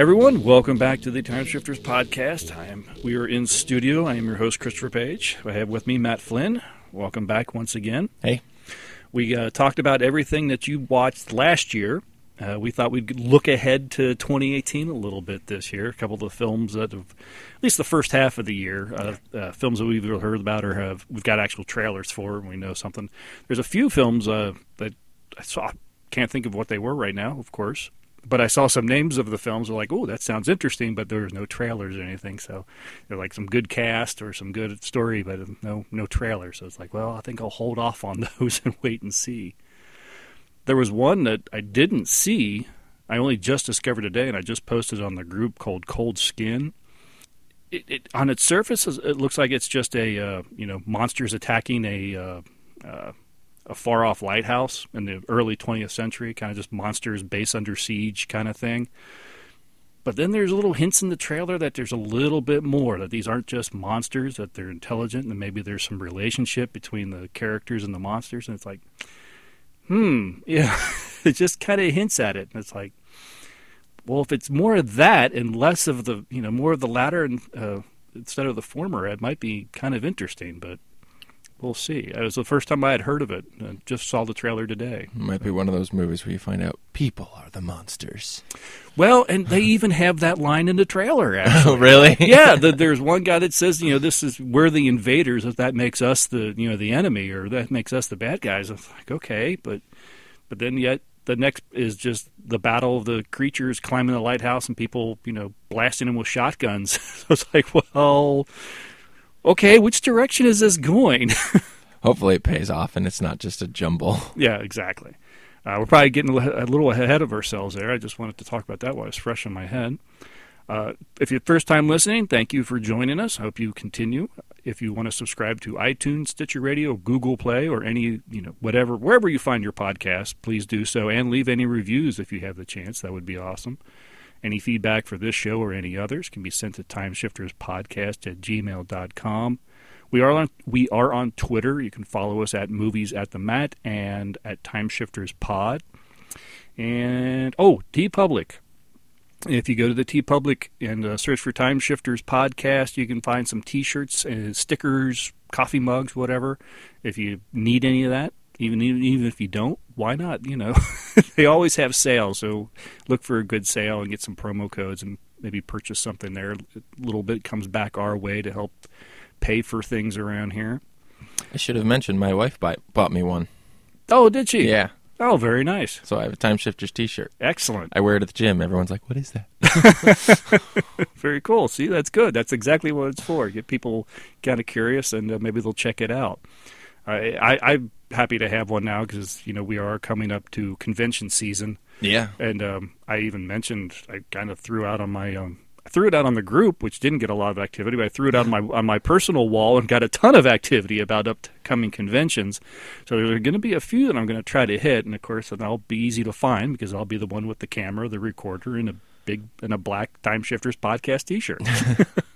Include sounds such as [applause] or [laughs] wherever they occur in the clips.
Everyone, welcome back to the Time Shifters podcast. I am we are in studio. I am your host Christopher Page. I have with me Matt Flynn. Welcome back once again. Hey. We uh, talked about everything that you watched last year. Uh, we thought we'd look ahead to 2018 a little bit this year. A couple of the films that have, at least the first half of the year, uh, uh, films that we've heard about or have we've got actual trailers for, and we know something. There's a few films uh, that I saw. Can't think of what they were right now, of course but I saw some names of the films. Were like, oh, that sounds interesting, but there was no trailers or anything. So they're like some good cast or some good story, but no no trailer. So it's like, well, I think I'll hold off on [laughs] those and wait and see. There was one that I didn't see. I only just discovered today, and I just posted on the group called Cold Skin. It, it on its surface, it looks like it's just a uh, you know monsters attacking a uh, uh, a far off lighthouse in the early 20th century, kind of just monsters base under siege kind of thing. But then there's little hints in the trailer that there's a little bit more, that these aren't just monsters, that they're intelligent, and maybe there's some relationship between the characters and the monsters. And it's like, hmm, [laughs] yeah, it just kind of hints at it. And it's like, well, if it's more of that and less of the, you know, more of the latter and, uh, instead of the former, it might be kind of interesting. But we'll see. It was the first time I had heard of it. I just saw the trailer today. It might be one of those movies where you find out people are the monsters. Well, and they [laughs] even have that line in the trailer. Oh, actually, oh, really? [laughs] yeah. The, [laughs] there's one guy that says, you know, this is we're the invaders. If that makes us the, you know, the enemy, or that makes us the bad guys. I'm like, okay, but but then yet the next is just the battle of the creatures climbing the lighthouse and people, you know, blasting them with shotguns. so it's like, well, okay, which direction is this going? [laughs] Hopefully, it pays off and it's not just a jumble. Yeah, exactly. Uh, we're probably getting a little ahead of ourselves there. I just wanted to talk about that while it's fresh in my head. Uh, if you're first time listening, thank you for joining us. I hope you continue. If you want to subscribe to iTunes, Stitcher Radio, Google Play, or any, you know, whatever, wherever you find your podcast, please do so and leave any reviews if you have the chance. That would be awesome. Any feedback for this show or any others can be sent to timeshifterspodcast at gmail.com. We are on we are on Twitter. You can follow us at Movies at the Mat and at Timeshifters Pod. And oh, TeePublic. If you go to the TeePublic and uh, search for Timeshifters Podcast, you can find some T-shirts and stickers, coffee mugs, whatever. If you need any of that, even even, even if you don't, why not? You know, [laughs] they always have sales, so look for a good sale and get some promo codes and maybe purchase something there. A little bit comes back our way to help pay for things around here. I should have mentioned my wife buy, bought me one. Oh, did she? Yeah. Oh, very nice. So I have a Time Shifters T-shirt. Excellent. I wear it at the gym. Everyone's like, "What is that?" [laughs] very cool. See, that's good. That's exactly what it's for. Get people kind of curious, and uh, maybe they'll check it out. I, I, I'm happy to have one now because you know we are coming up to convention season. Yeah, and um, I even mentioned I kind of threw out on my um, I threw it out on the group, which didn't get a lot of activity, but I threw it out on my on my personal wall and got a ton of activity about upcoming conventions. So there are going to be a few that I'm going to try to hit, and of course, they'll be easy to find because I'll be the one with the camera, the recorder, and a big and a black Time Shifters podcast T-shirt. [laughs]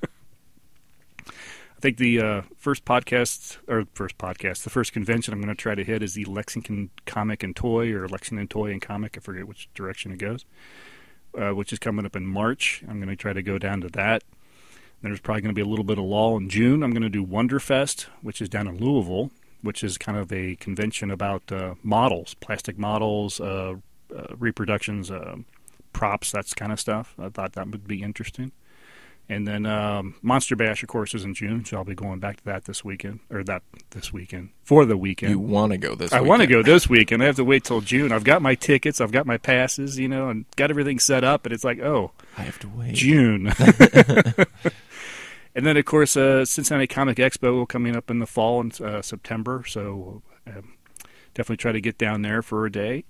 think the uh, first podcast or first podcast, the first convention I'm going to try to hit is the Lexington Comic and Toy or Lexington Toy and Comic. I forget which direction it goes, uh, which is coming up in March. I'm going to try to go down to that. Then there's probably going to be a little bit of lull in June. I'm going to do Wonderfest, which is down in Louisville, which is kind of a convention about uh, models, plastic models, uh, uh, reproductions, uh, props, that kind of stuff. I thought that would be interesting. And then um, Monster Bash, of course, is in June, so I'll be going back to that this weekend, or that this weekend for the weekend. You want to go this? I want to go this weekend. I have to wait till June. I've got my tickets, I've got my passes, you know, and got everything set up, and it's like, oh, I have to wait June. [laughs] [laughs] and then, of course, uh, Cincinnati Comic Expo will coming up in the fall in uh, September, so um, definitely try to get down there for a day.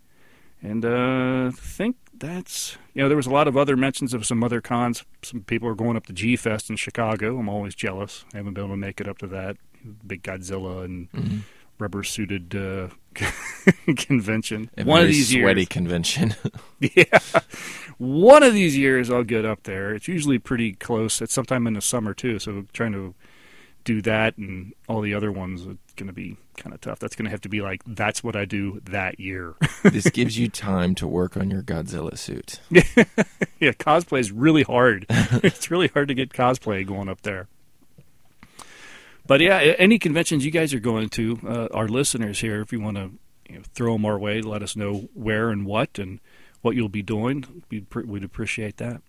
And uh, think that's you know there was a lot of other mentions of some other cons. Some people are going up to G Fest in Chicago. I'm always jealous. I haven't been able to make it up to that big Godzilla and mm-hmm. rubber suited uh, [laughs] convention. A one of these sweaty years, convention. [laughs] yeah, one of these years I'll get up there. It's usually pretty close. It's sometime in the summer too. So trying to do that and all the other ones. Going to be kind of tough. That's going to have to be like that's what I do that year. [laughs] this gives you [laughs] time to work on your Godzilla suit. [laughs] yeah, cosplay is really hard. it's really hard to get cosplay going up there. But yeah, any conventions you guys are going to, uh, our listeners here, if you want to you know, throw them our way, let us know where and what and what you'll be doing. We'd, we'd appreciate that.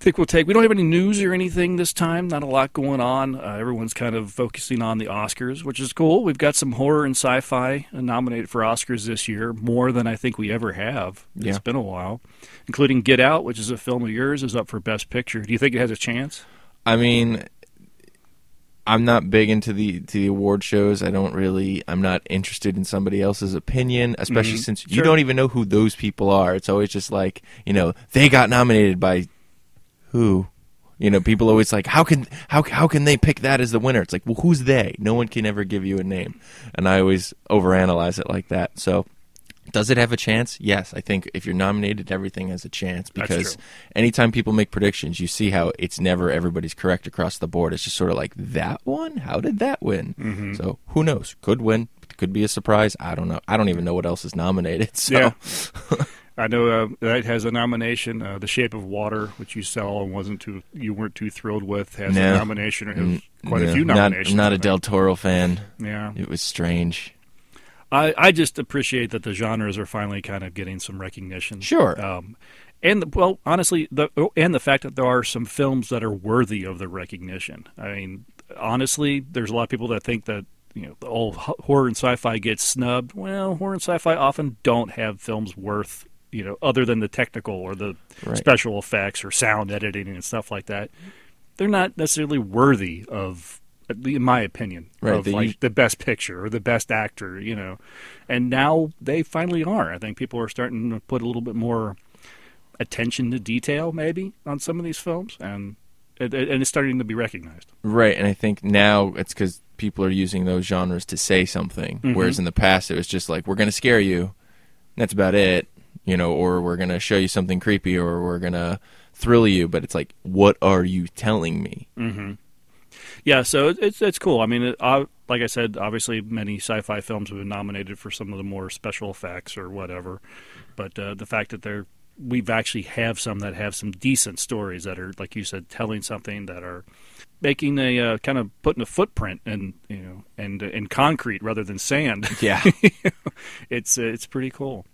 Think we'll take. We don't have any news or anything this time. Not a lot going on. Uh, everyone's kind of focusing on the Oscars, which is cool. We've got some horror and sci-fi nominated for Oscars this year, more than I think we ever have. It's been a while, including Get Out, which is a film of yours, is up for Best Picture. Do you think it has a chance? I mean, I'm not big into the to the award shows. I don't really. I'm not interested in somebody else's opinion, especially Mhm. since you Sure. don't even know who those people are. It's always just like you know they got nominated by who. You know, people always like how can how how can they pick that as the winner? It's like, well, who's they? No one can ever give you a name, and I always overanalyze it like that. So, does it have a chance? Yes, I think if you're nominated, everything has a chance because anytime people make predictions, you see how it's never everybody's correct across the board. It's just sort of like that one. How did that win? Mm-hmm. So who knows? Could win. Could be a surprise. I don't know. I don't even know what else is nominated. [laughs] So Yeah. [laughs] I know uh, that has a nomination. Uh, the Shape of Water, which you saw and wasn't too, you weren't too thrilled with, has No. a nomination. Or has quite a few nominations. Not, I a. Del Toro fan. Yeah, It was strange. I, I just appreciate that the genres are finally kind of getting some recognition. Sure. Um, and the, well, honestly, the and the fact that there are some films that are worthy of the recognition. I mean, honestly, there's a lot of people that think that you know, all horror and sci-fi gets snubbed. Well, horror and sci-fi often don't have films worth you know, other than the technical or the Right. special effects or sound editing and stuff like that. They're not necessarily worthy of, in my opinion, Right, of they like the best picture or the best actor. You know, and now they finally are. I think people are starting to put a little bit more attention to detail, maybe, on some of these films, and and it's starting to be recognized. Right, and I think now it's because people are using those genres to say something, Mhm. whereas in the past it was just like we're going to scare you, that's about it, you know, or we're going to show you something creepy, or we're going to thrill you. But it's like, what are you telling me? Mm-hmm. Yeah, so it's it's cool. I mean, it, uh, like I said, obviously many sci-fi films have been nominated for some of the more special effects or whatever, but uh, the fact that they're we've actually have some that have some decent stories that are, like you said, telling something that are making a uh, kind of putting a footprint in you know and uh, in concrete rather than sand. Yeah, [laughs] it's uh, it's pretty cool.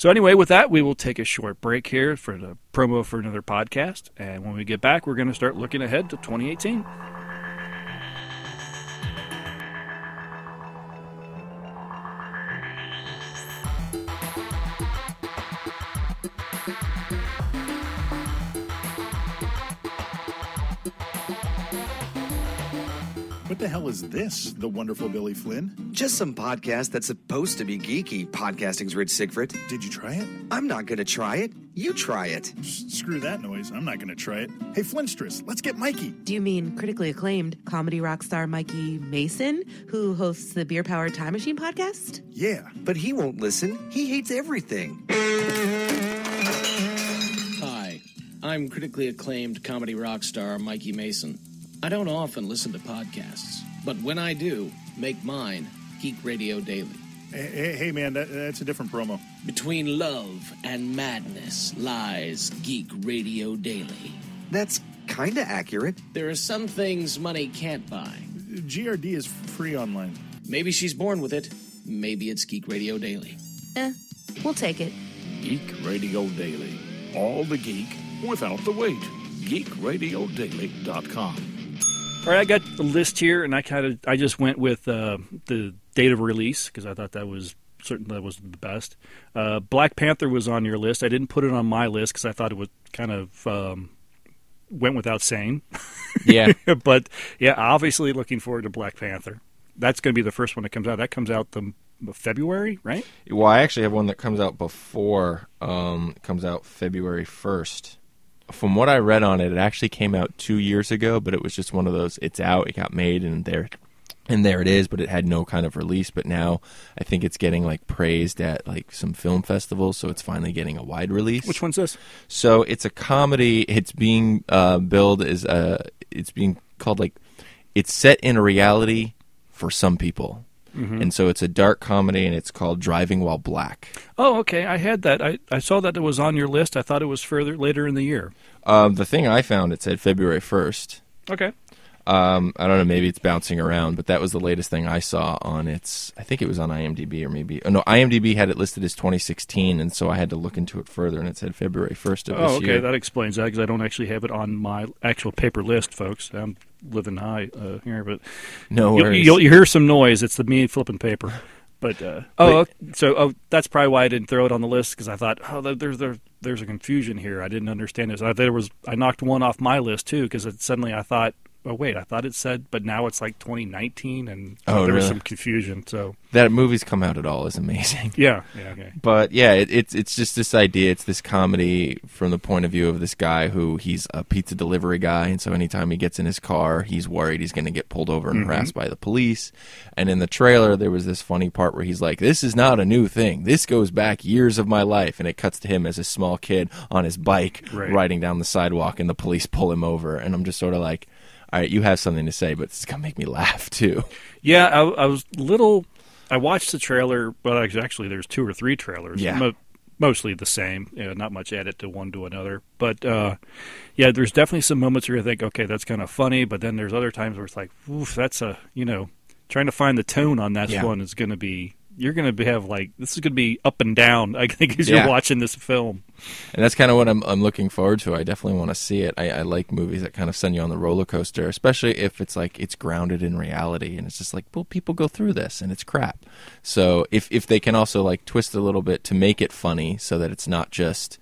So anyway, with that, we will take a short break here for the promo for another podcast, and when we get back, we're going to start looking ahead to 2018. Is this, the wonderful Billy Flynn? Just some podcast that's supposed to be geeky. Podcasting's Rich Siegfried. Did you try it? I'm not gonna try it. You try it. S- screw that noise. I'm not going to try it. Hey, Flintstress, let's get Mikey. Do you mean critically acclaimed comedy rock star Mikey Mason, who hosts the Beer Powered Time Machine podcast? Yeah. But he won't listen. He hates everything. Hi, I'm critically acclaimed comedy rock star Mikey Mason. I don't often listen to podcasts, but when I do, make mine Geek Radio Daily. Hey, hey, hey, man, that, that's a different promo. Between love and madness lies Geek Radio Daily. That's kinda accurate. There are some things money can't buy. GRD is free online. Maybe she's born with it. Maybe it's Geek Radio Daily. Eh, we'll take it. Geek Radio Daily. All the geek without the wait. GeekRadioDaily.com. All right, I got the list here, and I kind of I just went with uh, the date of release because I thought that was certain that was the best. Uh, Black Panther was on your list. I didn't put it on my list because I thought it was kind of um, went without saying. yeah. [laughs] but yeah, obviously looking forward to Black Panther. That's going to be the first one that comes out. That comes out the February, right? Well, I actually have one that comes out before. Um, comes out February first. From what I read on it, it actually came out two years ago, but it was just one of those. It's out, it got made, and there, and there it is. But it had no kind of release. But now I think it's getting like praised at like some film festivals, so it's finally getting a wide release. Which one's this? So it's a comedy. It's being uh, billed as a. It's being called like. It's set in a reality for some people. Mm-hmm. And so it's a dark comedy, and it's called Driving While Black. Oh, okay. I had that. I, I saw that it was on your list. I thought it was further later in the year. Um, the thing I found it said February first. Okay. Um, I don't know, maybe it's bouncing around, but that was the latest thing I saw on its. I think it was on IMDb or maybe. Oh, no, IMDb had it listed as 2016, and so I had to look into it further, and it said February 1st of this Oh, okay. year. That explains that because I don't actually have it on my actual paper list, folks. I'm living high uh, here, but no you'll, worries. you'll, you hear some noise. It's the me flipping paper. But uh, oh, okay. so oh, that's probably why I didn't throw it on the list because I thought, oh, there- there's there, there's a confusion here. I didn't understand this. I, there was I knocked one off my list too because suddenly I thought, oh wait, I thought it said, but now it's like 2019, and Oh, there was some confusion. So that movie's come out at all is amazing. yeah, yeah, okay. But yeah, it, it's it's just this idea. It's this comedy from the point of view of this guy who he's a pizza delivery guy, and so anytime he gets in his car, he's worried he's going to get pulled over and mm-hmm. harassed by the police. And in the trailer, there was this funny part where he's like, "This is not a new thing. This goes back years of my life." And it cuts to him as a small kid on his bike Right. riding down the sidewalk, and the police pull him over. And I'm just sort of like. All right, you have something to say, but it's gonna make me laugh too. Yeah, I, I was little. I watched the trailer, but actually, there's two or three trailers. Yeah. Mo- mostly the same. You know, not much added to one to another. But uh, yeah, there's definitely some moments where you think, okay, that's kind of funny. But then there's other times where it's like, oof, that's a you know, trying to find the tone on that Yeah. one is going to be. You're going to have like this is going to be up and down. [laughs] I think as Yeah. you're watching this film. And that's kind of what I'm, I'm looking forward to. I definitely want to see it. I, I like movies that kind of send you on the roller coaster, especially if it's like it's grounded in reality and it's just like, well, people go through this and it's crap. So if if they can also like twist a little bit to make it funny, so that it's not just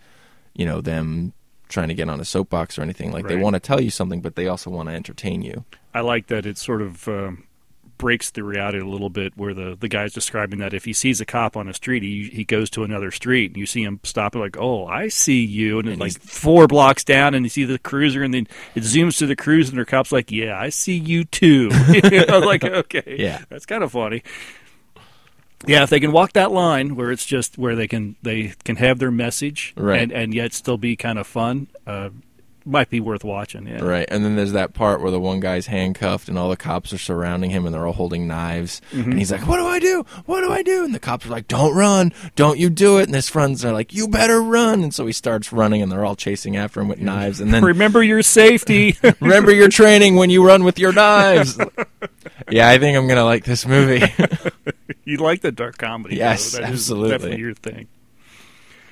you know them trying to get on a soapbox or anything. Like they want to tell you something, but they also want to entertain you. I like that it's sort of um, breaks the reality a little bit, where the the guy's describing that if he sees a cop on a street, he he goes to another street, and you see him stop and like, oh, I see you, and, it's like four blocks down, and you see the cruiser, and then it zooms to the cruiser, and the cop's like, yeah, I see you too. [laughs] I'm like, okay, Yeah. that's kind of funny. Yeah, if they can walk that line where it's just where they can they can have their message Right. and and yet still be kind of fun, uh, might be worth watching. Yeah. Right. And then there's that part where the one guy's handcuffed and all the cops are surrounding him and they're all holding knives. Mm-hmm. And he's like, What do I do? What do I do? And the cops are like, Don't run. Don't you do it. And his friends are like, You better run. And so he starts running and they're all chasing after him with knives. And then [laughs] Remember your safety. [laughs] remember your training when you run with your knives. [laughs] yeah, I think I'm going to like this movie. You like the dark comedy? Yes, though. That is absolutely. definitely your thing.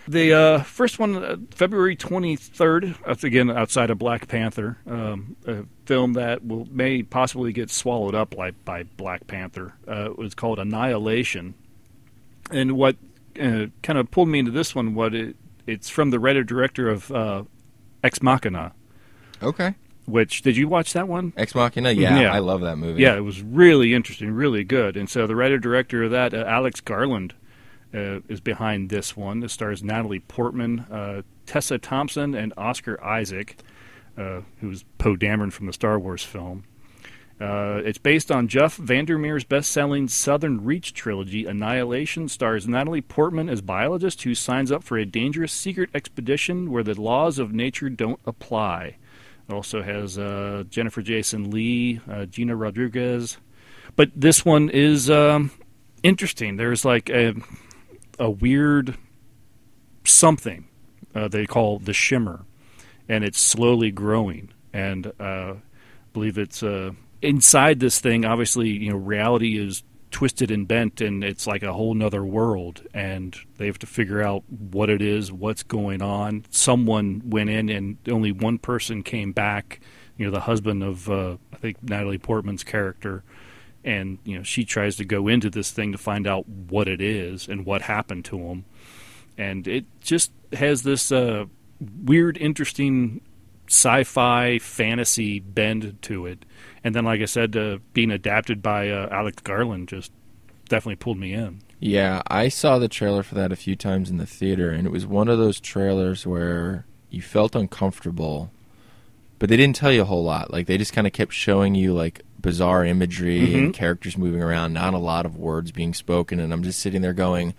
The uh, first one, uh, February 23rd, that's again outside of Black Panther, um, a film that will may possibly get swallowed up like by Black Panther. Uh, it was called Annihilation, and what uh, kind of pulled me into this one, what it, it's from the writer director of uh, Ex Machina. okay. Which did you watch that one? Ex Machina. Yeah, Yeah. I love that movie. Yeah, it was really interesting, really good. And so the writer director of that, uh, Alex Garland, uh, is behind this one. It stars Natalie Portman, uh, Tessa Thompson, and Oscar Isaac, uh, who's Poe Dameron from the Star Wars film. Uh, it's based on Jeff Vandermeer's best-selling Southern Reach trilogy. Annihilation stars Natalie Portman as biologist who signs up for a dangerous secret expedition where the laws of nature don't apply. It also has uh, Jennifer Jason Leigh, uh, Gina Rodriguez. But this one is um, interesting. There's like a, a weird something uh, they call the shimmer, and it's slowly growing. And uh, I believe it's uh, inside this thing. Obviously, you know, reality is twisted and bent, and it's like a whole nother world. And they have to figure out what it is, what's going on. Someone went in, and only one person came back. You know, the husband of uh, I think Natalie Portman's character and you know she tries to go into this thing to find out what it is and what happened to him. And it just has this uh, weird interesting sci-fi fantasy bend to it. And then like i said uh, being adapted by uh, alex garland just definitely pulled me in. Yeah, I saw the trailer for that a few times in the theater, and it was one of those trailers where you felt uncomfortable, but they didn't tell you a whole lot. Like they just kind of kept showing you like bizarre imagery and mm-hmm. characters moving around, not a lot of words being spoken, and I'm just sitting there going,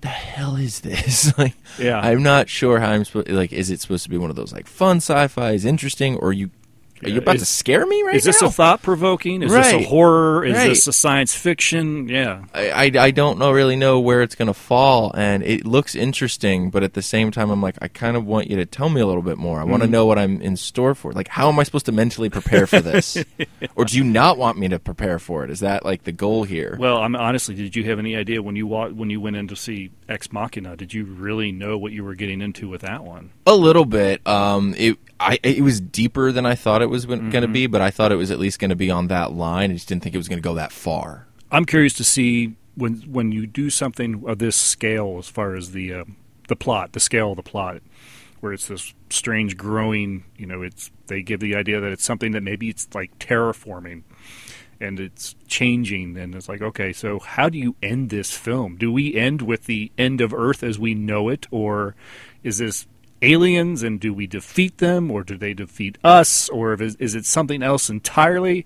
"The hell is this?" [laughs] like, Yeah. I'm not sure how I'm supposed. Like, is it supposed to be one of those like fun sci-fi, is interesting, or you Are you about Is- to scare me right now? Is this now? a thought provoking? Is this a horror? Is Right. this a science fiction? Yeah. I, I, I don't know really know where it's going to fall, and it looks interesting, but at the same time, I'm like, I kind of want you to tell me a little bit more. I Mm-hmm. want to know what I'm in store for. Like, how am I supposed to mentally prepare for this? [laughs] or do you not want me to prepare for it? Is that like the goal here? Well, I'm honestly, did you have any idea when you wa- when you went in to see Ex Machina? Did you really know what you were getting into with that one? A little bit. Um, it I it was deeper than I thought it was going Mm-hmm. to be, but I thought it was at least going to be on that line. I just didn't think it was going to go that far. I'm curious to see when when you do something of this scale, as far as the uh, the plot, the scale of the plot, where it's this strange growing. You know, it's they give the idea that it's something that maybe it's like terraforming, and it's changing, and it's like, okay, so how do you end this film? Do we end with the end of Earth as we know it, or is this aliens and do we defeat them or do they defeat us or is, is it something else entirely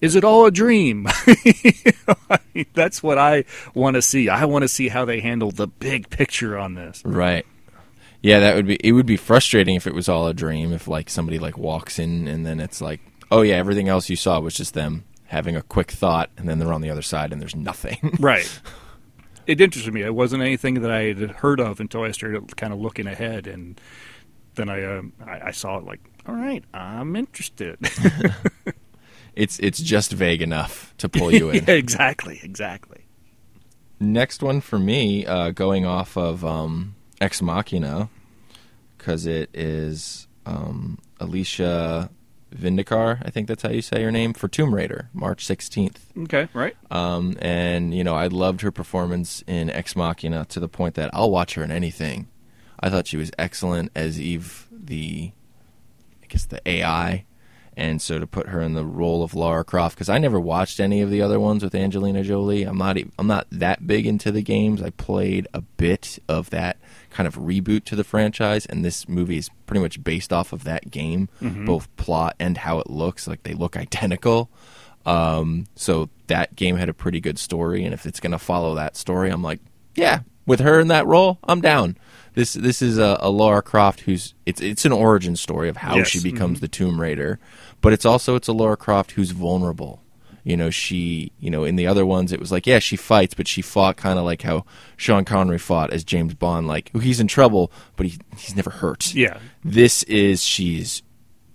is it all a dream You know, I mean, that's what i want to see i want to see how they handle the big picture on this Right. Yeah, that would be. It would be frustrating if it was all a dream. If like somebody like walks in and then it's like, oh yeah, everything else you saw was just them having a quick thought, and then they're on the other side and there's nothing. [laughs] right it interested me. It wasn't anything that i had heard of until i started kind of looking ahead and then i um, I, I saw it like all right i'm interested. [laughs] It's it's just vague enough to pull [laughs] you in. Yeah, exactly exactly. Next one for me, uh, going off of um, Ex Machina, because it is um, Alicia Vindikar. I think that's how you say her name for Tomb Raider, March sixteenth. okay right Um, and you know, I loved her performance in Ex Machina to the point that I'll watch her in anything. I thought she was excellent as Eve, the, I guess the AI, and so to put her in the role of Lara Croft because I never watched any of the other ones with Angelina Jolie. I'm not, I'm not that big into the games. I played a bit of that kind of reboot to the franchise, and this movie is pretty much based off of that game, both plot and how it looks. Like they look [laughs] identical. Um, so that game had a pretty good story, and if it's going to follow that story, I'm like, yeah, with her in that role, I'm down. This this is a, a Lara Croft who's it's it's an origin story of how Yes. she becomes the Tomb Raider, but it's also it's a Laura Croft who's vulnerable. You know, she you know in the other ones it was like yeah she fights, but she fought kind of like how Sean Connery fought as James Bond, like he's in trouble, but he he's never hurt. yeah This is she's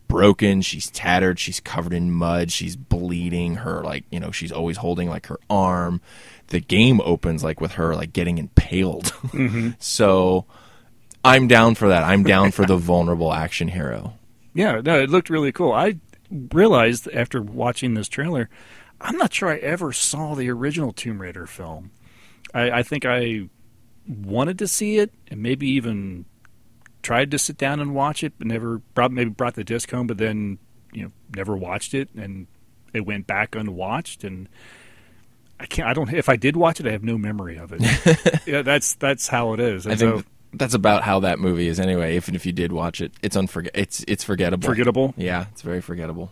broken, she's tattered, she's covered in mud, she's bleeding, her like, you know, she's always holding like her arm. The game opens like with her like getting impaled. [laughs] Mm-hmm. so I'm down for that. I'm down for the [laughs] vulnerable action hero. Yeah, no, it looked really cool. I realized after watching this trailer, I'm not sure I ever saw the original Tomb Raider film. I, I think I wanted to see it and maybe even tried to sit down and watch it, but never brought maybe brought the disc home, but then you know never watched it, and it went back unwatched, and I can't. I don't. If I did watch it, I have no memory of it. [laughs] yeah, that's that's how it is. I think so, that's about how that movie is anyway. Even if you did watch it, it's unforget it's it's forgettable. forgettable. Yeah, it's very forgettable.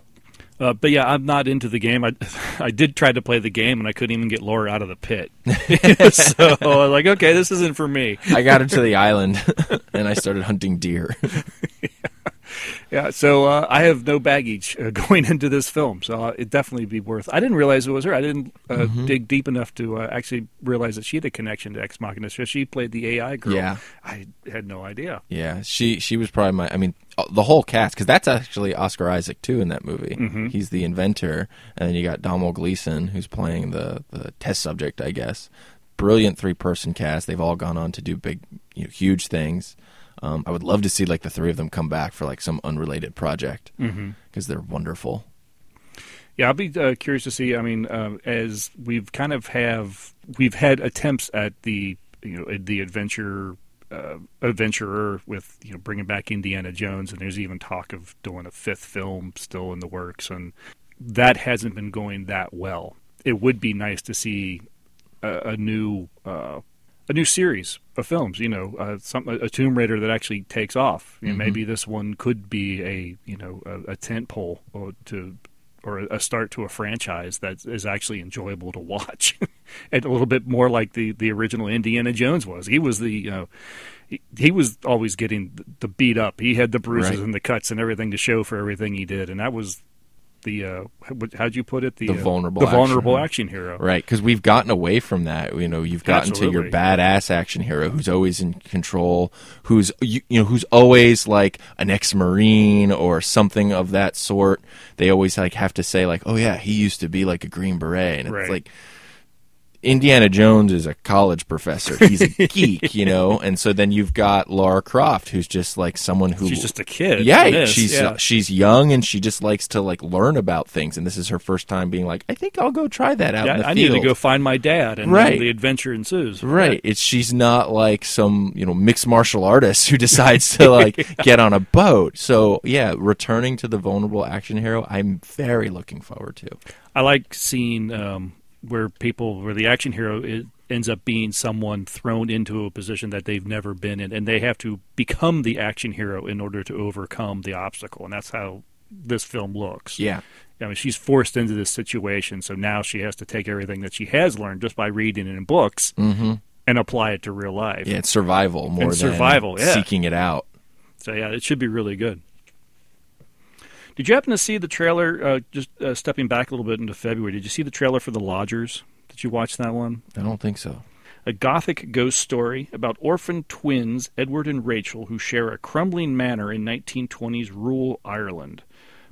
Uh, but yeah, I'm not into the game. I [laughs] I did try to play the game, and I couldn't even get Laura out of the pit. [laughs] [laughs] so I was like, okay, this isn't for me. I got her to the island and I started hunting deer. Yeah, so uh, I have no baggage uh, [laughs] going into this film, so uh, it definitely be worth. I didn't realize it was her. I didn't uh, dig deep enough to uh, actually realize that she had a connection to Ex Machina. So she played the AI girl. Yeah. I had no idea. Yeah, she she was probably my. I mean, uh, the whole cast because that's actually Oscar Isaac too in that movie. He's the inventor, and then you got Domhnall Gleeson who's playing the the test subject, I guess. Brilliant three person cast. They've all gone on to do big, you know, huge things. Um, I would love to see like the three of them come back for like some unrelated project because they're wonderful. Yeah, I'll be uh, curious to see. I mean, uh, as we've kind of have we've had attempts at the you know the adventure uh, adventurer with you know bringing back Indiana Jones, and there's even talk of doing a fifth film still in the works, and that hasn't been going that well. It would be nice to see a, a new uh, a new series of films. You know, uh, some a Tomb Raider that actually takes off. You know, Maybe this one could be a you know a, a tent pole or to or a start to a franchise that is actually enjoyable to watch, [laughs] and a little bit more like the the original Indiana Jones was. He was the you know. He, he was always getting the- the beat up. He had the bruises Right. and the cuts and everything to show for everything he did, and that was the uh, how- how'd you put it? The uh, vulnerable the action vulnerable hero. action hero. Right, because we've gotten away from that. You know, you've gotten to your badass action hero who's always in control, who's you, you know, who's always like an ex-marine or something of that sort. They always like have to say like, "Oh yeah, he used to be like a green beret," and Right. it's like Indiana Jones is a college professor. He's a [laughs] geek, you know, and so then you've got Laura Croft, who's just like someone who She's just a kid. yeah, she's yeah. she's young and she just likes to like learn about things, and this is her first time being like, I think I'll go try that out. Yeah, in the I need to go find my dad, and Right. the adventure ensues. Right. It's she's not like some, you know, mixed martial artist who [laughs] decides to like [laughs] get on a boat. So, yeah, returning to the vulnerable action hero, I'm very looking forward to. I like seeing um, where people, where the action hero is, ends up being someone thrown into a position that they've never been in, and they have to become the action hero in order to overcome the obstacle, and that's how this film looks. Yeah. I mean, she's forced into this situation, so now she has to take everything that she has learned just by reading it in books and apply it to real life. Mm-hmm. Yeah, it's survival more And than survival, yeah. seeking it out. So yeah, it should be really good. Did you happen to see the trailer? Uh, just uh, stepping back a little bit into February, did you see the trailer for The Lodgers? Did you watch that one? I don't think so. A gothic ghost story about orphan twins Edward and Rachel who share a crumbling manor in 1920s rural Ireland.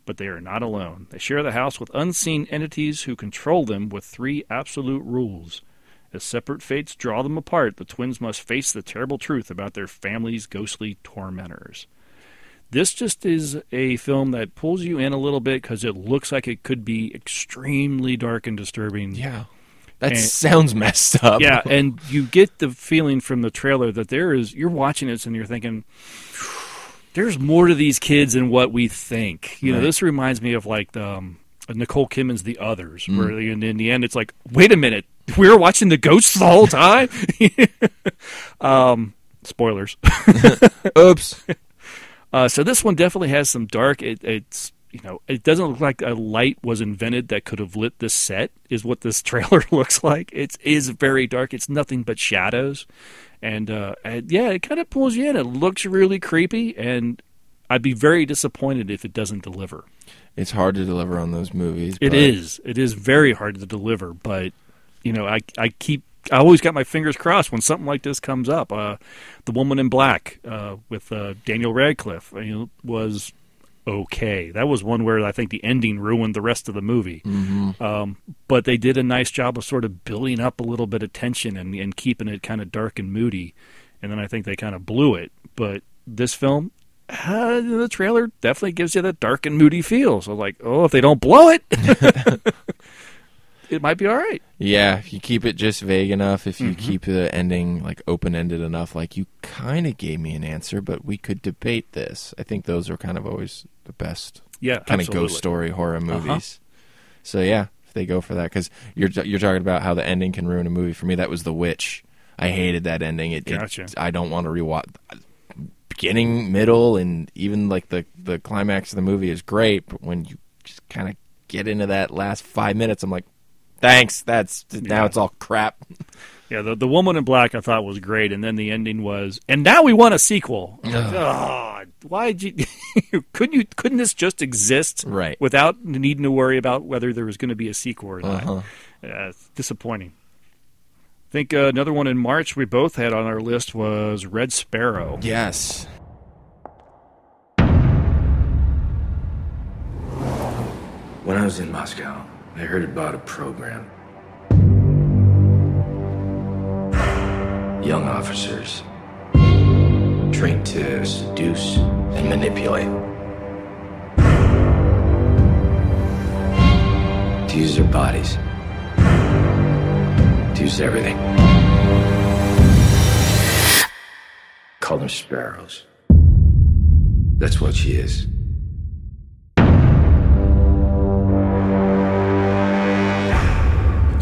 But they are not alone. They share the house with unseen entities who control them with three absolute rules. As separate fates draw them apart, the twins must face the terrible truth about their family's ghostly tormentors. This just is a film that pulls you in a little bit because it looks like it could be extremely dark and disturbing. Yeah. That And- sounds messed up. Yeah, [laughs] and you get the feeling from the trailer that there is you're watching this and you're thinking there's more to these kids than what we think. You know, this reminds me of like the um, Nicole Kidman's The Others, Mm. where in, in the end it's like, wait a minute, we were watching the ghosts the whole time. [laughs] um, spoilers. [laughs] Oops. Uh, so this one definitely has some dark. It, it's you know it doesn't look like a light was invented that could have lit this set. Is what this [laughs] trailer [laughs] looks like. It is very dark. It's nothing but shadows, and, uh, and yeah, it kind of pulls you in. It looks really creepy, and I'd be very disappointed if it doesn't deliver. It's hard to deliver on those movies. It but is. It is very hard to deliver, but you know, I I keep I always got my fingers crossed when something like this comes up. Uh, the Woman in Black uh, with uh, Daniel Radcliffe you know, was okay. That was one where I think the ending ruined the rest of the movie. Mm-hmm. Um, but they did a nice job of sort of building up a little bit of tension and, and keeping it kind of dark and moody. And then I think they kind of blew it. But this film, uh, the trailer definitely gives you that dark and moody feel. So like, oh, if they don't blow it, [laughs] [laughs] it might be all right. Yeah, if you keep it just vague enough, if you Mm-hmm. keep the ending like open ended enough, like you kind of gave me an answer, but we could debate this. I think those are kind of always the best Yeah, kind of. Uh-huh. ghost story horror movies. So yeah, if they go for that, because you're you're talking about how the ending can ruin a movie. For me, that was The Witch. I hated that ending. It, it- I don't want to rewatch. Beginning, middle, and even like the the climax of the movie is great, but when you just kind of get into that last five minutes, I'm like, thanks. That's now Yeah. it's all crap. Yeah, the the Woman in Black I thought was great, and then the ending was, and now we want a sequel. I'm like, "Oh, why'd you? [laughs] couldn't you? Couldn't this just exist Right. without needing to worry about whether there was going to be a sequel or not? Uh-huh. Yeah, disappointing. I think uh, another one in March we both had on our list was Red Sparrow. Yes. When I was in Moscow, I heard about a program. Young officers trained to seduce and manipulate. To use their bodies. To use everything. Call them sparrows. That's what she is.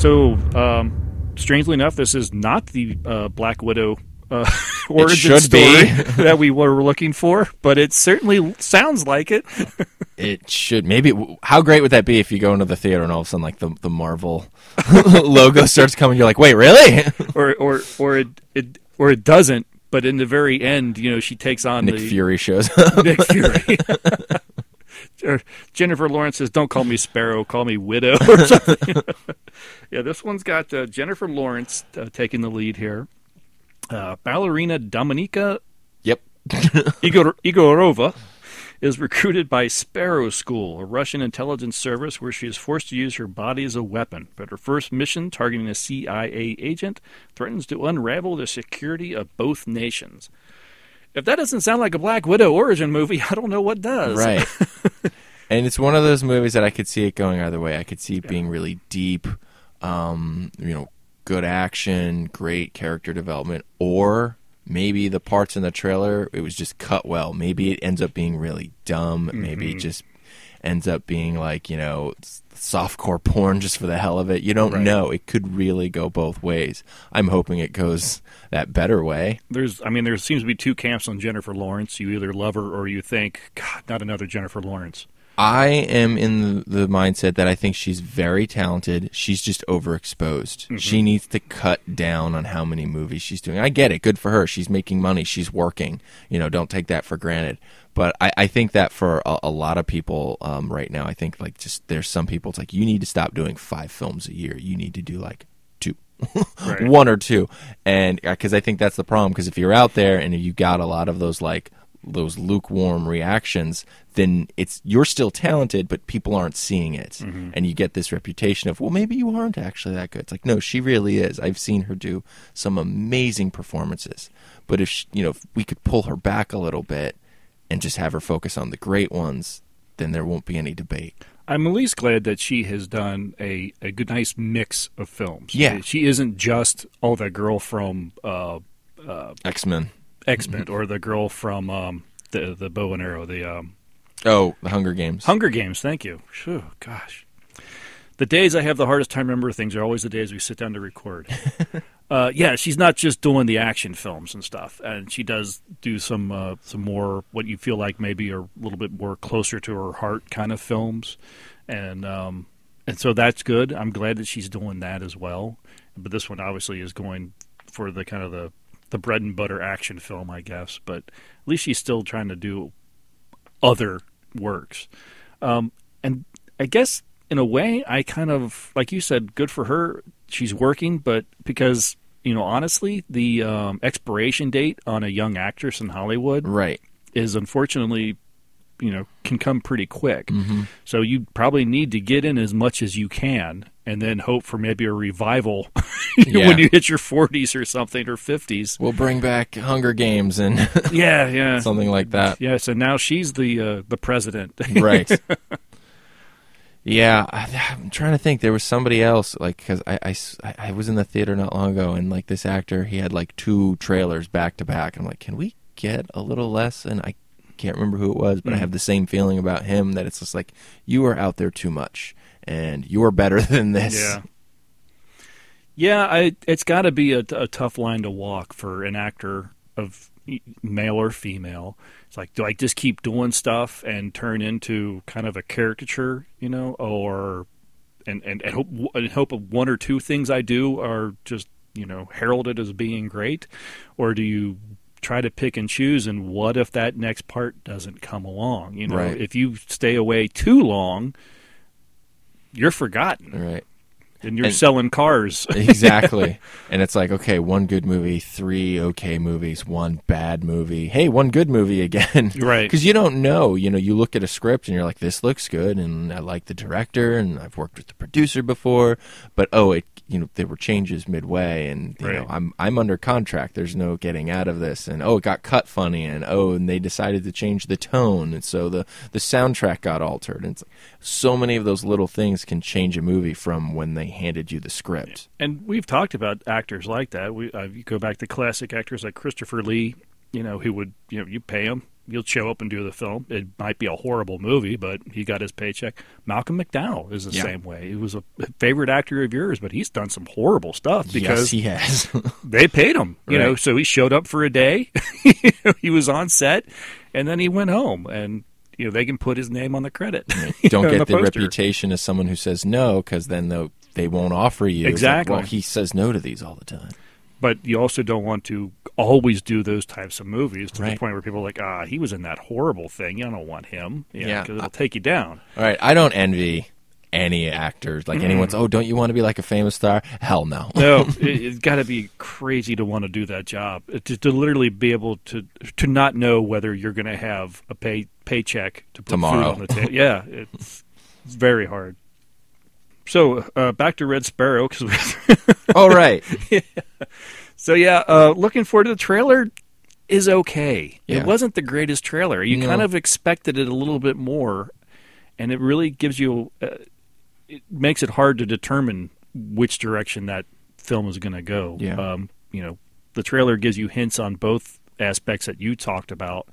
So, um, strangely enough, this is not the uh, Black Widow uh, [laughs] origin story [laughs] that we were looking for, but it certainly sounds like it. [laughs] It should maybe. How great would that be if you go into the theater and all of a sudden like the the Marvel logo starts coming? You're like, wait, really? or or or it, it or it doesn't. But in the very end, you know, she takes on Nick the Fury shows up. Nick Fury. [laughs] Jennifer Lawrence says, "Don't call me Sparrow, call me Widow." [laughs] Or something. [laughs] yeah, this one's got uh, Jennifer Lawrence uh, taking the lead here. Uh, ballerina Dominika yep. Egor- Egorova is recruited by Sparrow School, a Russian intelligence service where she is forced to use her body as a weapon. But her first mission, targeting a CIA agent, threatens to unravel the security of both nations. If that doesn't sound like a Black Widow origin movie, [laughs] I don't know what does. Right. [laughs] and it's one of those movies that I could see it going either way. I could see it being really deep, um, you know, good action, great character development, or maybe the parts in the trailer it was just cut well. Maybe it ends up being really dumb. Maybe it just ends up being like you know softcore [laughs] porn just for the hell of it. You don't Right. know. It could really go both ways. I'm hoping it goes that better way. There's, I mean, there seems to be two camps on Jennifer Lawrence. You either love her or you think, God, not another Jennifer Lawrence. I am in the, mindset that I think she's very talented. She's just overexposed. She needs to cut down on how many movies she's doing. I get it. Good for her. She's making money. She's working. You know, don't take that for granted. But I, I think that for a, a lot of people um, right now, I think like just there's some people. It's like you need to stop doing five films a year. You need to do like two, [laughs] Right. one or two, and because I think that's the problem. Because if you're out there and you got a lot of those like those lukewarm reactions, then it's you're still talented, but people aren't seeing it, and you get this reputation of well, maybe you aren't actually that good. It's like no, she really is. I've seen her do some amazing performances, but if she, you know if we could pull her back a little bit and just have her focus on the great ones, then there won't be any debate. I'm at least glad that she has done a, a good, nice mix of films. Yeah. She isn't just, oh, that girl from uh, X Men. X Men or the girl from um, the, the bow and arrow, the um, Oh, the Hunger Games. Hunger Games. Thank you. Phew, gosh. The days I have the hardest time remembering things are always the days we sit down to record. [laughs] uh, yeah, she's not just doing the action films and stuff, and she does do some uh, some more what you feel like maybe are a little bit more closer to her heart kind of films, and um, and so that's good. I'm glad that she's doing that as well. But this one obviously is going for the kind of the the bread and butter action film, I guess. But at least she's still trying to do other works. Um, and I guess in a way, I kind of like you said, good for her. She's working, but because you know, honestly, the um, expiration date on a young actress in Hollywood Right. is unfortunately, you know, can come pretty quick. So you probably need to get in as much as you can, and then hope for maybe a revival [laughs] Yeah. when you hit your forties or something or fifties. We'll bring back Hunger Games and [laughs] Yeah, yeah, something like that. yeah. So now she's the uh, the president. [laughs] right. Yeah, I, I'm trying to think. There was somebody else, like, because I, I, I was in the theater not long ago, and like this actor, he had like two trailers back to back. I'm like, can we get a little less? And I can't remember who it was, but I mm. have the same feeling about him that it's just like you are out there too much, and you are better [laughs] than this. Yeah. Yeah, I, it's got to be a, a tough line to walk for an actor of male or female. It's like, do I just keep doing stuff and turn into kind of a caricature, you know, or and and, and hope and hope of one or two things I do are just you know heralded as being great, or do you try to pick and choose? And what if that next part doesn't come along? You know, Right. if you stay away too long, you're forgotten Right. And you're And- selling cars. [laughs] exactly. and it's like, okay, one good movie, three okay movies, one bad movie. Hey, one good movie again. [laughs] Right. Because you don't know. You know, you look at a script and you're like, this looks good, and I like the director, and I've worked with the producer before, but oh, it, you know, there were changes midway, and you know, I'm I'm under contract. There's no getting out of this, and oh, it got cut funny, and oh, and they decided to change the tone, and so the the soundtrack got altered, and it's so many of those little things can change a movie from when they handed you the script. and we've talked about actors like that. We uh, you go back to classic actors like Christopher Lee, you know, who would you know you pay him, he'll show up and do the film. It might be a horrible movie, but he got his paycheck. Malcolm McDowell is the Yeah. same way. He was a favorite actor of yours, but he's done some horrible stuff because yes, he has. [laughs] they paid him. You know, so he showed up for a day. [laughs] he was on set, and then he went home, and you know they can put his name on the credit. Don't [laughs] on get the, poster. reputation as someone who says no, because then they'll, they won't offer you. It's like, Exactly. well, he says no to these all the time. but you also don't want to always do those types of movies to the point where people are like, ah, he was in that horrible thing. You don't want him. Yeah, Yeah. because it'll take you down. All right, I don't envy any actors. Like anyone's, oh, don't you want to be like a famous star? Hell no. No, [laughs] it, it's got to be crazy to want to do that job. To, to literally be able to to not know whether you're going to have a pay paycheck to put Tomorrow. food on the table. yeah, it's, it's very hard. So uh, back to Red Sparrow because All [laughs] right. [laughs] so yeah, uh, looking forward to the trailer is okay. Yeah. It wasn't the greatest trailer. You No. kind of expected it a little bit more, and it really gives you. Uh, it makes it hard to determine which direction that film is going to go. Yeah. Um, you know, the trailer gives you hints on both aspects that you talked about,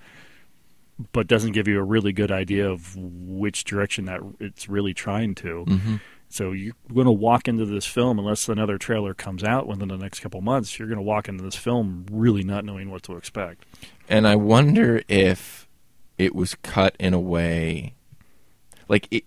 but doesn't give you a really good idea of which direction that it's really trying to. Mm-hmm. So you're going to walk into this film unless another trailer comes out within the next couple months. You're going to walk into this film really not knowing what to expect. And I wonder if it was cut in a way. Like,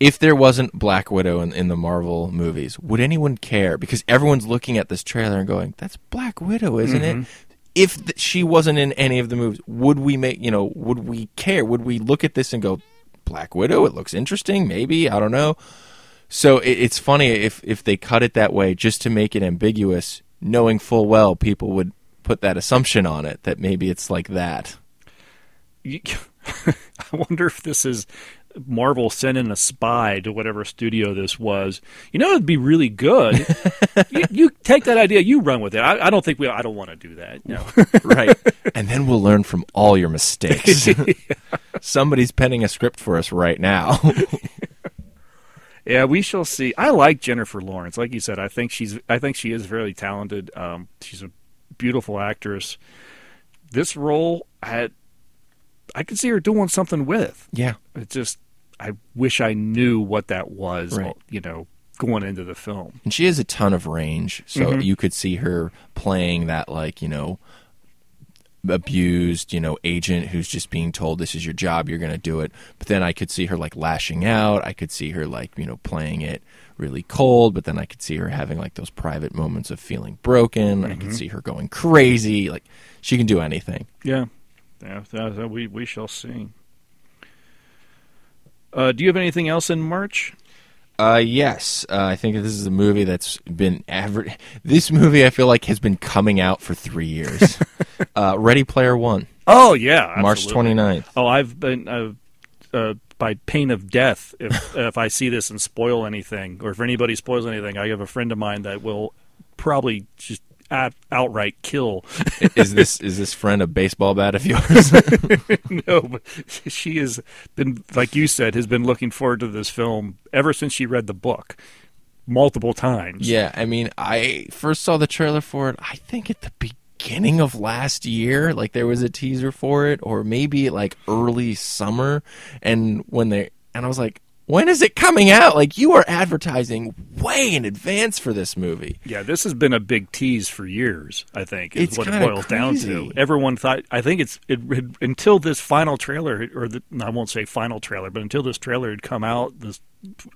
if there wasn't Black Widow in, in the Marvel movies, would anyone care? Because everyone's looking at this trailer and going, "That's Black Widow, isn't it?" Mm-hmm. If th- she wasn't in any of the movies, would we make you know? Would we care? Would we look at this and go, "Black Widow"? It looks interesting. Maybe I don't know. So it, it's funny if if they cut it that way just to make it ambiguous, knowing full well people would put that assumption on it that maybe it's like that. [laughs] I wonder if this is Marvel sending a spy to whatever studio this was. You know, it'd be really good. [laughs] you, you take that idea, you run with it. I, I don't think we. I don't want to do that. No. [laughs] right. And then we'll learn from all your mistakes. Somebody's penning a script for us right now. Yeah, we shall see. I like Jennifer Lawrence. Like you said, I think she's I think she is very talented. Um, she's a beautiful actress. This role I I could see her doing something with. yeah. It just I wish I knew what that was, Right. you know, going into the film. And she has a ton of range, so Mm-hmm. you could see her playing that like, you know, abused, you know, agent who's just being told this is your job, you're going to do it. But then I could see her like lashing out. I could see her like, you know, playing it really cold, but then I could see her having like those private moments of feeling broken. I Mm-hmm. could see her going crazy. Like she can do anything. Yeah. Yeah, that, that we we shall see. Uh, do you have anything else in March? Uh, yes, uh, I think this is a movie that's been aver- [laughs] This movie I feel like has been coming out for three years. [laughs] uh, Ready Player One, Oh yeah, March absolutely. 29th. Oh, I've been uh, uh, by pain of death. If [laughs] if I see this and spoil anything, or if anybody spoils anything, I have a friend of mine that will probably just out, outright kill. is this is this friend a baseball bat of yours? [laughs] no, but she has been, like you said, has been looking forward to this film ever since she read the book multiple times. yeah, I mean, I first saw the trailer for it. I think at the beginning of last year, like there was a teaser for it, or maybe like early summer, and when they and I was like. When is it coming out? Like you are advertising way in advance for this movie. Yeah, this has been a big tease for years. I think is It's what it boils down to. crazy. Everyone thought. I think it's it, it- until this final trailer, or the, I won't say final trailer, but until this trailer had come out, this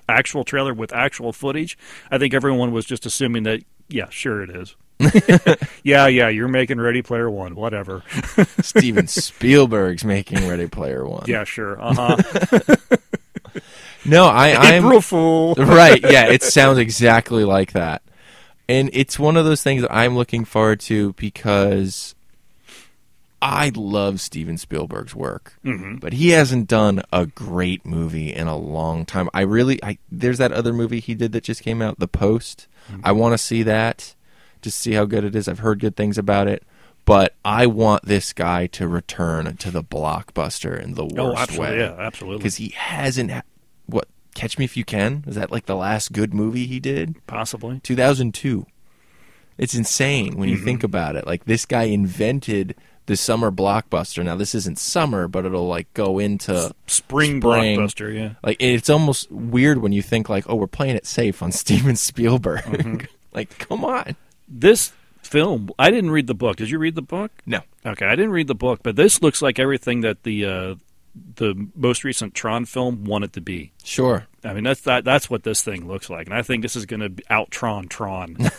actual trailer with actual footage. I think everyone was just assuming that. Yeah, sure it is. [laughs] yeah, yeah, you're making Ready Player One, whatever. [laughs] Steven Spielberg's making Ready Player One. yeah, sure. Uh huh. [laughs] No, I, [laughs] I'm April Fool. [laughs] right. Yeah, it sounds exactly like that, and it's one of those things that I'm looking forward to because I love Steven Spielberg's work, Mm-hmm. but he hasn't done a great movie in a long time. I really, I there's that other movie he did that just came out, The Post. Mm-hmm. I want to see that to see how good it is. I've heard good things about it. But I want this guy to return to the blockbuster in the worst Oh, way Yeah, absolutely. because he hasn't. Ha- what Catch Me If You Can is that like the last good movie he did? Possibly. 2002. It's insane when you Mm-hmm. think about it. Like this guy invented the summer blockbuster. Now this isn't summer, but it'll like go into Spring, Spring. blockbuster, yeah. like it's almost weird when you think like, oh, we're playing it safe on [laughs] Steven Spielberg. Mm-hmm. [laughs] like, come on. This film, I didn't read the book. Did you read the book? No. Okay, I didn't read the book, but this looks like everything that the uh, the most recent Tron film wanted to be. Sure. I mean, that's that, that's what this thing looks like, and I think this is going to out Tron Tron. [laughs]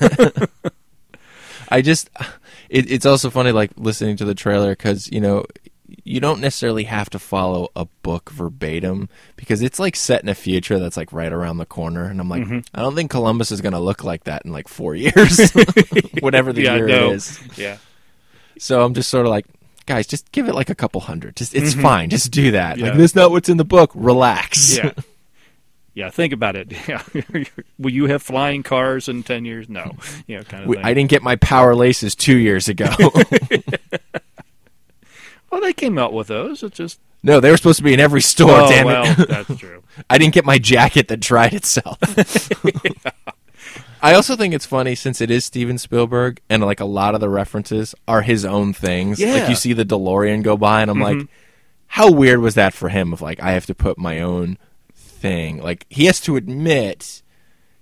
I just, it, it's also funny like listening to the trailer because you know you don't necessarily have to follow a book verbatim because it's like set in a future that's like right around the corner, and I'm like, Mm-hmm. I don't think Columbus is going to look like that in like four [laughs] years, [laughs] whatever the yeah, year no. it is. yeah. So I'm just sort of like, guys, just give it like a couple hundred. Just it's fine. Just do that. Like Mm-hmm. Yeah. that's not what's in the book. Relax. Yeah. Yeah, think about it. [laughs] Yeah. Will you have flying cars in 10 years? No. You know, kind of thing. I didn't get my power laces two years ago. [laughs] [laughs] well, they came out with those. It's just. no, they were supposed to be in every store. oh, damn well, it! that's true. I didn't get my jacket that dried itself. I also think it's funny since it is Steven Spielberg and like a lot of the references are his own things. Yeah. Like you see the DeLorean go by and I'm mm-hmm. like, how weird was that for him of like I have to put my own thing. Like he has to admit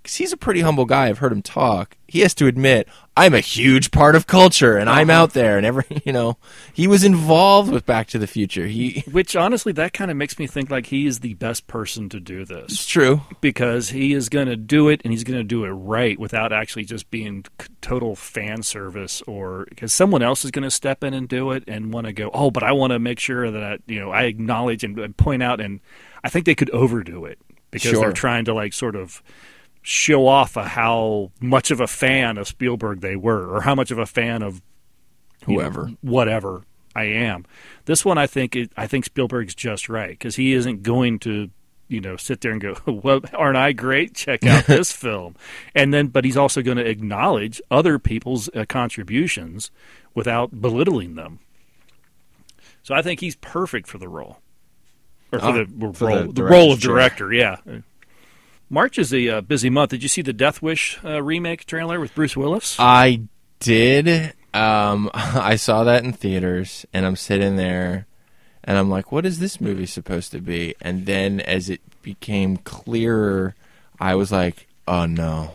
cuz he's a pretty humble guy. I've heard him talk. He has to admit I'm a huge part of culture and I'm uh-huh. out there and every, [laughs] you know, he was involved with Back to the Future. He [laughs] Which, honestly, that kind of makes me think like he is the best person to do this. it's true. because he is going to do it and he's going to do it right without actually just being total fan service or because someone else is going to step in and do it and want to go oh but i want to make sure that I, you know i acknowledge and, and point out and i think they could overdo it because Sure. they're trying to like sort of show off a how much of a fan of spielberg they were or how much of a fan of you know, Whoever. whatever I am. This one, I think, it, I think Spielberg's just right because he isn't going to, you know, sit there and go, [laughs] "Well, aren't I great? Check out [laughs] this film," and then, but he's also going to acknowledge other people's uh, contributions without belittling them. So I think he's perfect for the role, or for Ah, the for role, the the, role of director. Yeah. March is a uh, busy month. Did you see the Death Wish uh, remake trailer with Bruce Willis? I did. Um, [laughs] I saw that in theaters, and I'm sitting there, and I'm like, "What is this movie supposed to be?" And then, as it became clearer, I was like, "Oh no."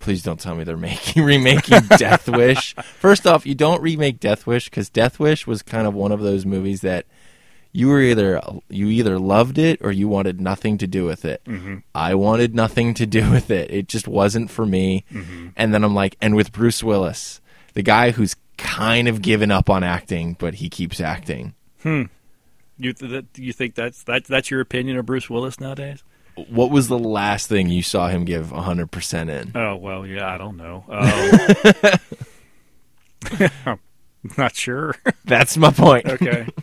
Please don't tell me they're [laughs] making remaking [laughs] Death Wish. First off, you don't remake Death Wish because Death Wish was kind of one of those movies that you were either you either loved it or you wanted nothing to do with it. I wanted nothing to do with it. It just wasn't for me. And then I'm like, and with Bruce Willis, the guy who's kind of given up on acting, but he keeps acting. Hmm. You th- that, you think that's that, that's your opinion of Bruce Willis nowadays? What was the last thing you saw him give 100% in? Oh well, yeah, I don't know. [laughs] Um, [laughs] not sure. That's my point. okay. [laughs]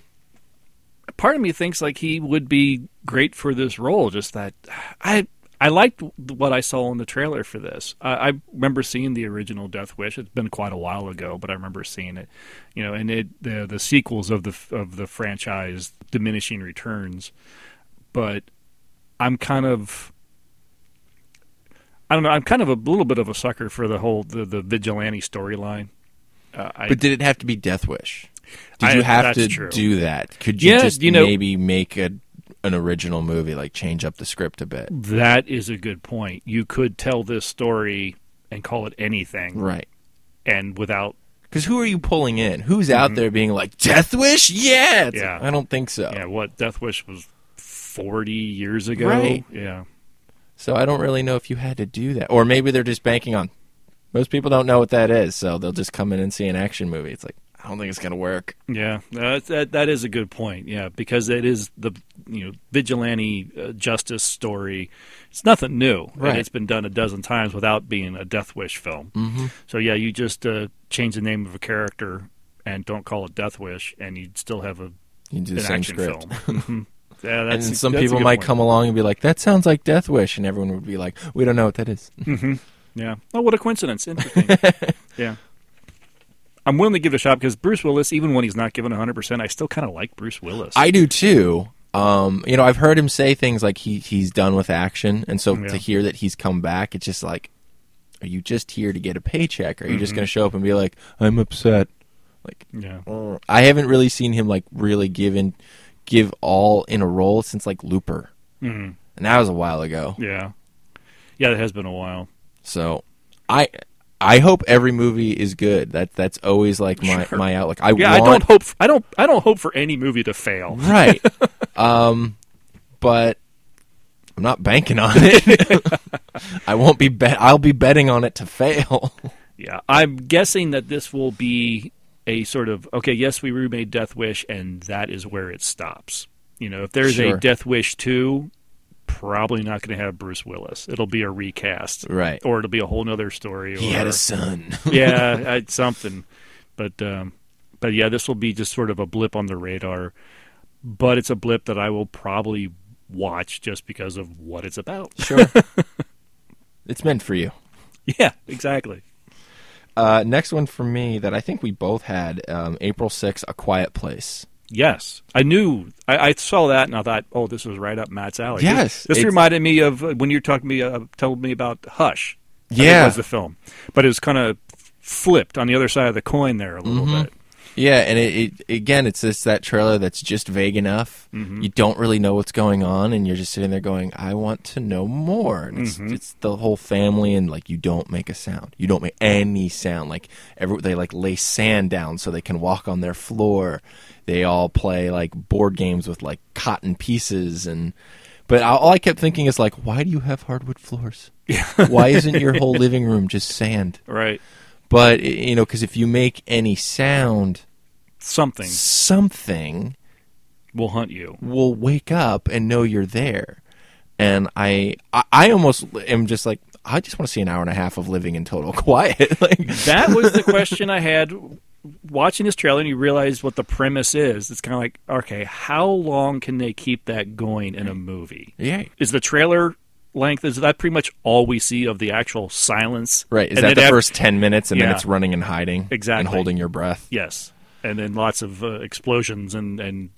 Part of me thinks like he would be great for this role. Just that I I liked what I saw in the trailer for this. I, I remember seeing the original Death Wish. It's been quite a while ago, but I remember seeing it. You know, and it the the sequels of the of the franchise diminishing returns. But I'm kind of I don't know. I'm kind of a little bit of a sucker for the whole the, the vigilante storyline. Uh, But did it have to be Death Wish? Did I- you have to true. do that? Could you Yeah, just you know- maybe make a an original movie, like change up the script a bit? That is a good point. You could tell this story and call it anything, Right. and without Because who are you pulling in? Who's out there being like Death Wish? Yeah, It's Mm-hmm. Yeah. like, I don't think so. yeah, what Death Wish was forty years ago. Right. Yeah, So I don't really know if you had to do that, or maybe they're just banking on. Most people don't know what that is, so they'll just come in and see an action movie. It's like I don't think it's gonna work. yeah. That that, that is a good point. Yeah, because it is the you know vigilante uh, justice story. It's nothing new. and Right. it's been done a dozen times without being a Death Wish film. Mm-hmm. So yeah, you just uh, change the name of a character and don't call it Death Wish, and you'd still have a You do the an same action script. film. [laughs] Mhm. Yeah, And that's then some that's people might point. come along and be like, "That sounds like Death Wish," and everyone would be like, "We don't know what that is." Yeah. Oh, what a coincidence. Interesting. [laughs] yeah. I'm willing to give it a shot because Bruce Willis, even when he's not given 100%, I still kind of like Bruce Willis. I do too. Um, you know, I've heard him say things like he he's done with action, and so Yeah. to hear that he's come back, it's just like, are you just here to get a paycheck? Or are you just Mm-hmm. going to show up and be like, I'm upset, Like Yeah. uh, I haven't really seen him like really give in, give all in a role since like Looper, Mhm. and that was a while ago. Yeah. Yeah, it has been a while. So I I hope every movie is good. That that's always like my Sure. my outlook. I Yeah, I don't hope I don't I don't hope for any movie to fail. right. [laughs] um, but I'm not banking on it. [laughs] I won't be bet. I'll be betting on it to fail. Yeah, I'm guessing that this will be a sort of okay. Yes, we remade Death Wish, and that is where it stops. You know, if there's Sure. a Death Wish two, probably not going to have Bruce Willis. It'll be a recast, Right. Or it'll be a whole nother story. He had a son. [laughs] yeah, something. But um, but yeah, this will be just sort of a blip on the radar. But it's a blip that I will probably watch just because of what it's about. [laughs] Sure. it's meant for you. Yeah, exactly. Uh, next one for me that I think we both had um, April 6th, A Quiet Place. Yes, I knew. I, I saw that and I thought, oh, this was right up Matt's alley. Yes, this, this reminded me of uh, when you were talking to me, uh, told me about Hush. Yeah. was the film, but it was kind of flipped on the other side of the coin there a little Mhm. bit. Yeah, and it, it again, it's this that trailer that's just vague enough. Mhm. You don't really know what's going on, and you're just sitting there going, "I want to know more." And it's, Mhm. it's the whole family, and like you don't make a sound. You don't make any sound. Like every they like lay sand down so they can walk on their floor. They all play like board games with like cotton pieces and. But all I kept thinking is like, why do you have hardwood floors? why isn't your whole [laughs] living room just sand? Right. But you know, because if you make any sound, Something something will hunt you. will wake up and know you're there. And I, I, I almost am just like, I just want to see an hour and a half of living in total [laughs] quiet. like That was the [laughs] question I had watching this trailer, and you realize what the premise is. It's kind of like, okay, how long can they keep that going in a movie? Yeah. Is the trailer length is that pretty much all we see of the actual silence? right? Is And that the first ten minutes, and then it's running and hiding, Exactly. and holding your breath? Yes, and then lots of uh, explosions and and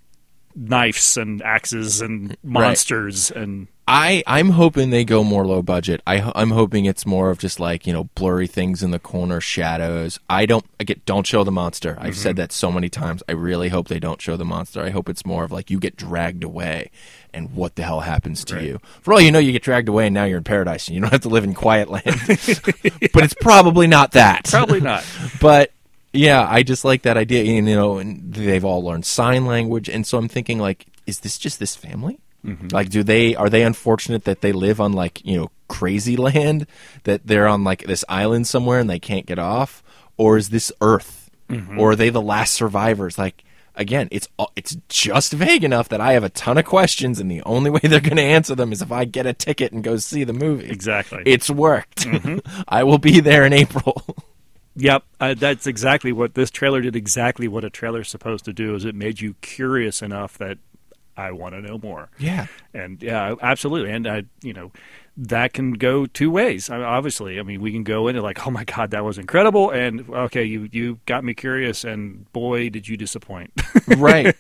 knives and axes and monsters and I I'm hoping they go more low budget. I I'm hoping it's more of just like you know blurry things in the corner, shadows. I don't I get don't show the monster. I've mm-hmm. said that so many times. I really hope they don't show the monster. I hope it's more of like you get dragged away, and what the hell happens to you? For all you know, you get dragged away, and now you're in paradise, and you don't have to live in quiet land. [laughs] but it's probably not that. probably not. [laughs] but yeah, I just like that idea. And, you know, and they've all learned sign language, and so I'm thinking like, is this just this family? Mm-hmm. Like, do they are they unfortunate that they live on like you know crazy [laughs] land that they're on like this island somewhere and they can't get off, or is this Earth, mm-hmm. or are they the last survivors? Like. Again, it's it's just vague enough that I have a ton of questions, and the only way they're going to answer them is if I get a ticket and go see the movie. Exactly. It's worked. Mm-hmm. [laughs] I will be there in April. [laughs] Yep, uh, that's exactly what this trailer did. Exactly what a trailer's supposed to do is it made you curious enough that I want to know more. Yeah. and yeah, absolutely, and I, you know, that can go two ways. I mean, obviously, I mean, we can go into like, [laughs] oh my god, that was incredible, and okay, you you got me curious, and boy, did you disappoint. [laughs] right.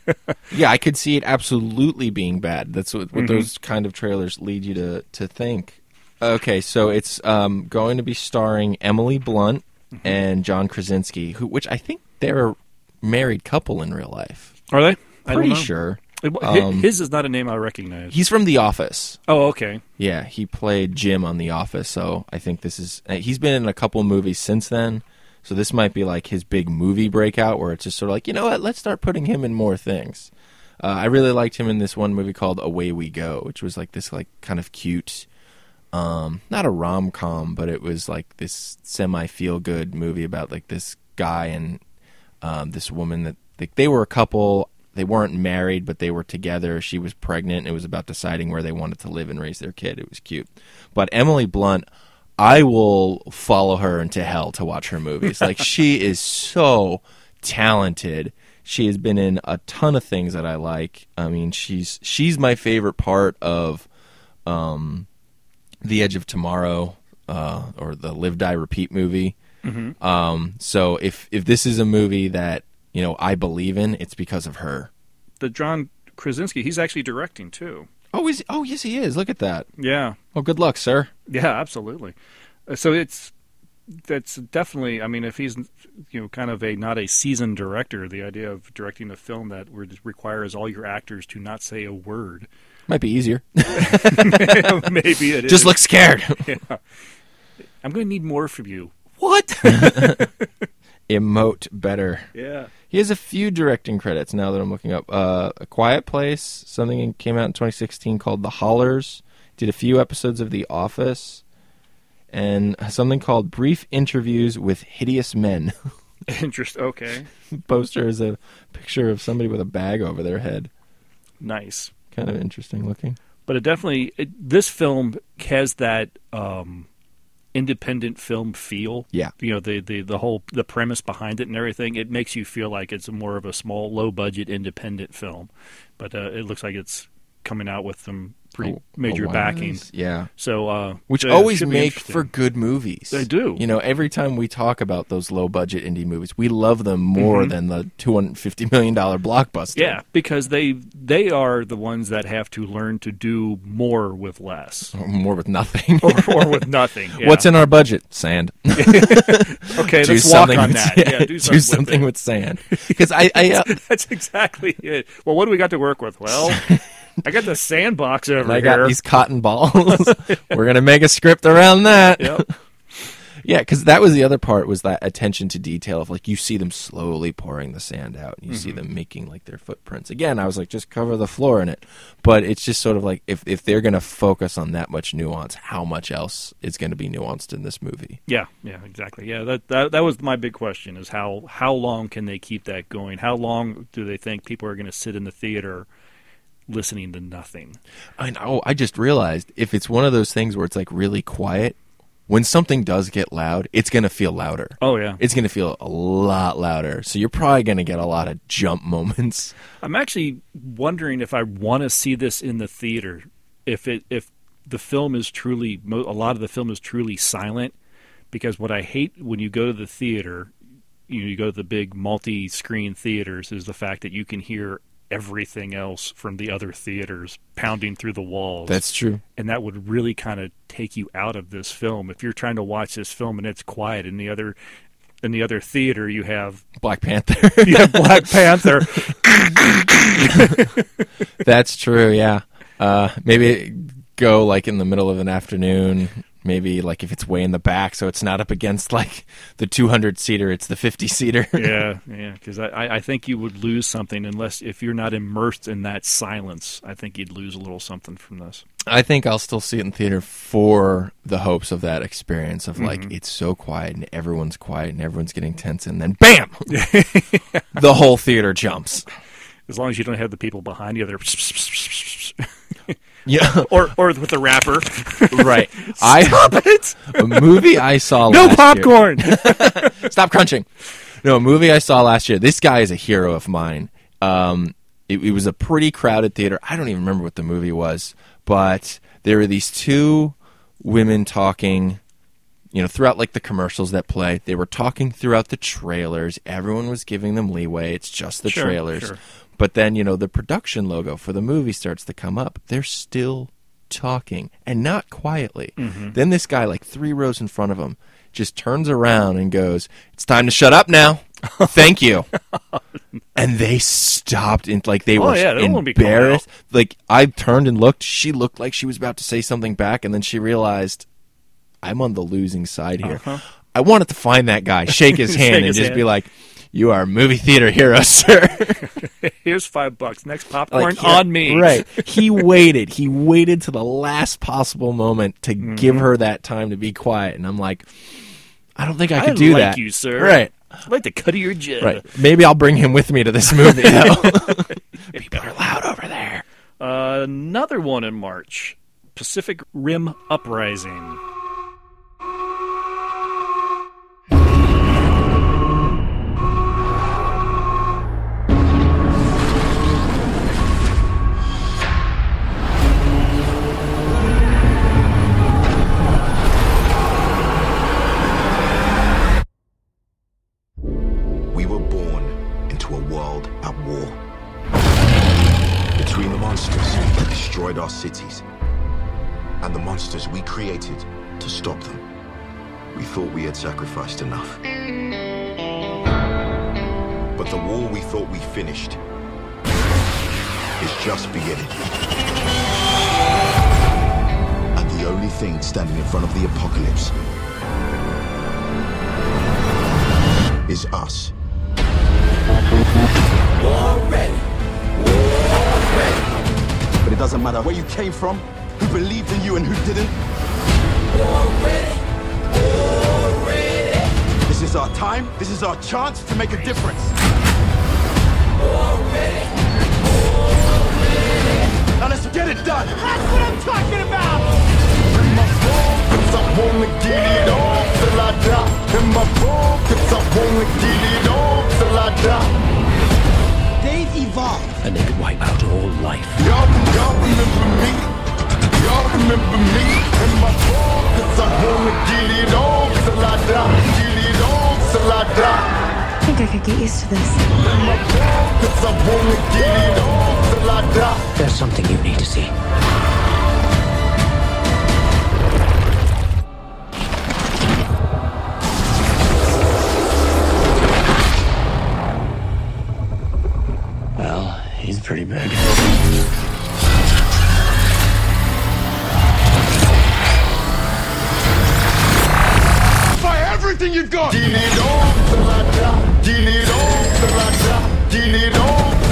Yeah, I could see it absolutely being bad. That's what, what Mhm. those kind of trailers lead you to to think. Okay, so it's um, going to be starring Emily Blunt and John Krasinski, who which I think they're a married couple in real life. Are they? Pretty sure. Um, his is not a name I recognize. He's from The Office. Oh, okay. Yeah, he played Jim on The Office, so I think this is. uh, He's been in a couple movies since then, so this might be like his big movie breakout, where it's just sort of like, you know what, let's start putting him in more things. Uh, I really liked him in this one movie called Away We Go, which was like this like kind of cute, um, not a rom com, but it was like this semi feel good movie about like this guy and um, this woman that they, they were a couple. They weren't married, but they were together. She was pregnant. And it was about deciding where they wanted to live and raise their kid. It was cute. But Emily Blunt, I will follow her into hell to watch her movies. like [laughs] she is so talented. She has been in a ton of things that I like. I mean, she's she's my favorite part of um, The Edge of Tomorrow uh, or the Live Die Repeat movie. Mhm. Um, so if if this is a movie that you know I believe in, it's because of her. The John Krasinski, he's actually directing too. Oh, is oh yes he is. Look at that. Yeah. Oh, good luck, sir. Yeah, absolutely. Uh, So it's that's definitely. I mean, if he's you know kind of a not a seasoned director, the idea of directing a film that would- requires all your actors to not say a word, Might be easier. [laughs] [laughs] maybe it Just is. look scared. [laughs] I'm going to need more from you. what? Emote better. Yeah. He has a few directing credits now that I'm looking up. Uh, a Quiet Place, something came out in 2016 called The Hollars. Did a few episodes of The Office, and something called Brief Interviews with Hideous Men. [laughs] Interest. Okay. Poster is a picture of somebody with a bag over their head. Nice. Kind of interesting looking. but it definitely it, this film has that um, independent film feel. Yeah. you know the, the the whole the premise behind it and everything. It makes you feel like it's more of a small, low budget independent film, but uh, it looks like it's coming out with some pretty Oh, major oh, backing. Yeah. So, uh, Which it always make for good movies. They do. You know, every time we talk about those low budget indie movies, we love them more than the two hundred fifty million dollar blockbuster. Mm-hmm. Yeah, because they they are the ones that have to learn to do more with less, [laughs] Or more with nothing. or, or with nothing. [laughs] Yeah. What's in our budget? Sand. [laughs] Okay, do let's walk something on with, that. Yeah, do something, something with, with sand. Because I, I uh, it. That's exactly it. Well, what do we got to work with? Well, I got the sandbox over I here. I got these cotton balls. [laughs] We're gonna make a script around that. Yep. Yeah, because that was the other part was that attention to detail of like you see them slowly pouring the sand out, and you see Mm-hmm. them making like their footprints. Again, I was like, just cover the floor in it, but it's just sort of like if if they're gonna focus on that much nuance, how much else is gonna be nuanced in this movie? Yeah, yeah, exactly. Yeah, that, that that was my big question: is how how long can they keep that going? How long do they think people are going to sit in the theater listening to nothing? I know. I just realized if it's one of those things where it's like really quiet, when something does get loud, it's gonna feel louder. Oh yeah, It's gonna feel a lot louder. So you're probably gonna get a lot of jump [laughs] moments. I'm actually wondering if I want to see this in the theater. If it if the film is truly a lot of the film is truly silent, because what I hate when you go to the theater, you, know, you go to the big multi-screen theaters, is the fact that you can hear everything else from the other theaters pounding through the walls. That's true. and that would really kind of take you out of this film if you're trying to watch this film and it's quiet in the other in the other theater you have Black Panther. [laughs] you have Black Panther [laughs] That's true. Yeah. Uh, maybe go like in the middle of an afternoon. Maybe like if it's way in the back, so it's not up against like the 200 seater, it's the 50 seater. [laughs] yeah [laughs] yeah because I, I I think you would lose something unless if you're not immersed in that silence I think you'd lose a little something from this I think I'll still see it in theater for the hopes of that experience of like mm-hmm. it's so quiet and everyone's quiet and everyone's getting tense and then bam, [laughs] the whole theater jumps. as long as you don't have the people behind you they're Yeah, or or with the wrapper [laughs] right. I a movie I saw [laughs] no last year- popcorn [laughs] Stop crunching. No, a movie I saw last year. This guy is a hero of mine. Um, it, it was a pretty crowded theater. I don't even remember what the movie was, but there were these two women talking. You know, throughout like the commercials that play, they were talking throughout the trailers. Everyone was giving them leeway. It's just the Sure, trailers. sure. But then, you know, the production logo for the movie starts to come up. They're still talking and not quietly. Mm-hmm. Then this guy, like three rows in front of him, just turns around and goes, It's time to shut up now. [laughs] Thank you. and they stopped and like they Oh, were yeah, embarrassed. Like I turned and looked. She looked like she was about to say something back, and then she realized I'm on the losing side here. I wanted to find that guy, shake his [laughs] hand, Uh-huh. Shake and his just hand. be like, "You are a movie theater hero, [laughs] sir." [laughs] here's five bucks next popcorn Like, yeah, on me Right. [laughs] He waited. He waited to the last possible moment to give her that time to be quiet. And I'm like, I don't think I I could do like that. you, sir. Right. I'd like the cut of your jib. Right. Maybe I'll bring him with me to this movie. People are loud over there. Uh, another one in March Pacific Rim Uprising. Monsters that destroyed our cities and the monsters we created to stop them. we thought we had sacrificed enough. But the war we thought we finished is just beginning. And the only thing standing in front of the apocalypse is us. But it doesn't matter where you came from, who believed in you and who didn't. This is our time. This is our chance to make a difference. Now let's get it done. That's what I'm talking about. Cause I wanna get it on till I die. In my phone, cause I wanna get it on till I die. They've. And they could wipe out all life. Y'all, y'all remember me? Y'all remember me? In my phone, cause I wanna get it on till I die. Get it on till I die. I think I could get used to this. In my phone, cause I wanna get it on till I die. There's something you need to see.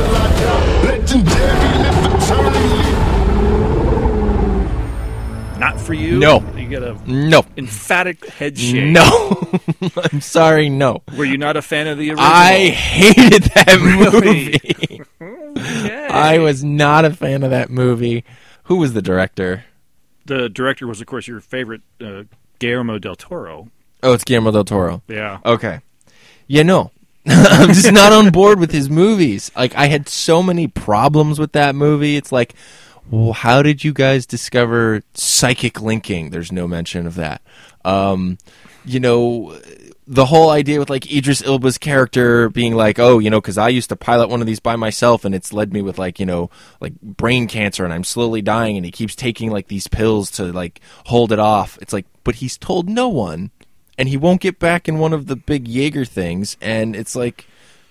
Till I die. Legendary, live eternally. Not for you. No. You get a No. emphatic head shake. No. [laughs] I'm sorry, no. Were you not a fan of the original? I hated that movie. I was not a fan of that movie. Who was the director? The director was, of course, your favorite, uh, Guillermo del Toro. Oh, it's Guillermo del Toro. Yeah. Okay. Yeah, no. [laughs] I'm just not on board with his movies. Like I had so many problems with that movie. It's like, well, how did you guys discover psychic linking? There's no mention of that. Um, you know, the whole idea with like Idris Elba's character being like, oh, you know, because I used to pilot one of these by myself, and it's led me with like, you know, like brain cancer, and I'm slowly dying, and he keeps taking like these pills to like hold it off. It's like, but he's told no one and he won't get back in one of the big Jaeger things. And it's like,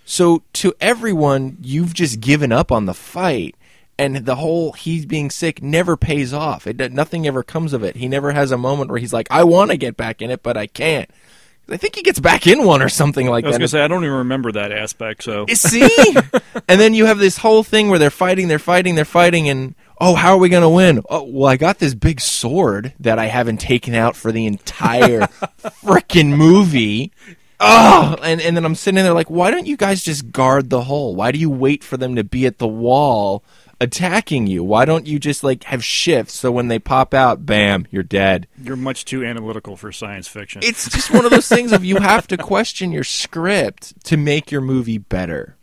so to everyone, you've just given up on the fight, and the whole he's being sick never pays off. It nothing ever comes of it. He never has a moment where he's like, I want to get back in it, but I can't. I think he gets back in one or something like that. I was going to say, I don't even remember that aspect, so. See? [laughs] and then you have this whole thing where they're fighting, they're fighting, they're fighting, and oh, how are we going to win? Oh, well, I got this big sword that I haven't taken out for the entire [laughs] freaking movie. Oh, and, and then I'm sitting there like, why don't you guys just guard the hole? Why do you wait for them to be at the wall attacking you? Why don't you just like have shifts so when they pop out, bam, you're dead? You're much too analytical for science fiction. It's just one of those things of you have to question your script to make your movie better.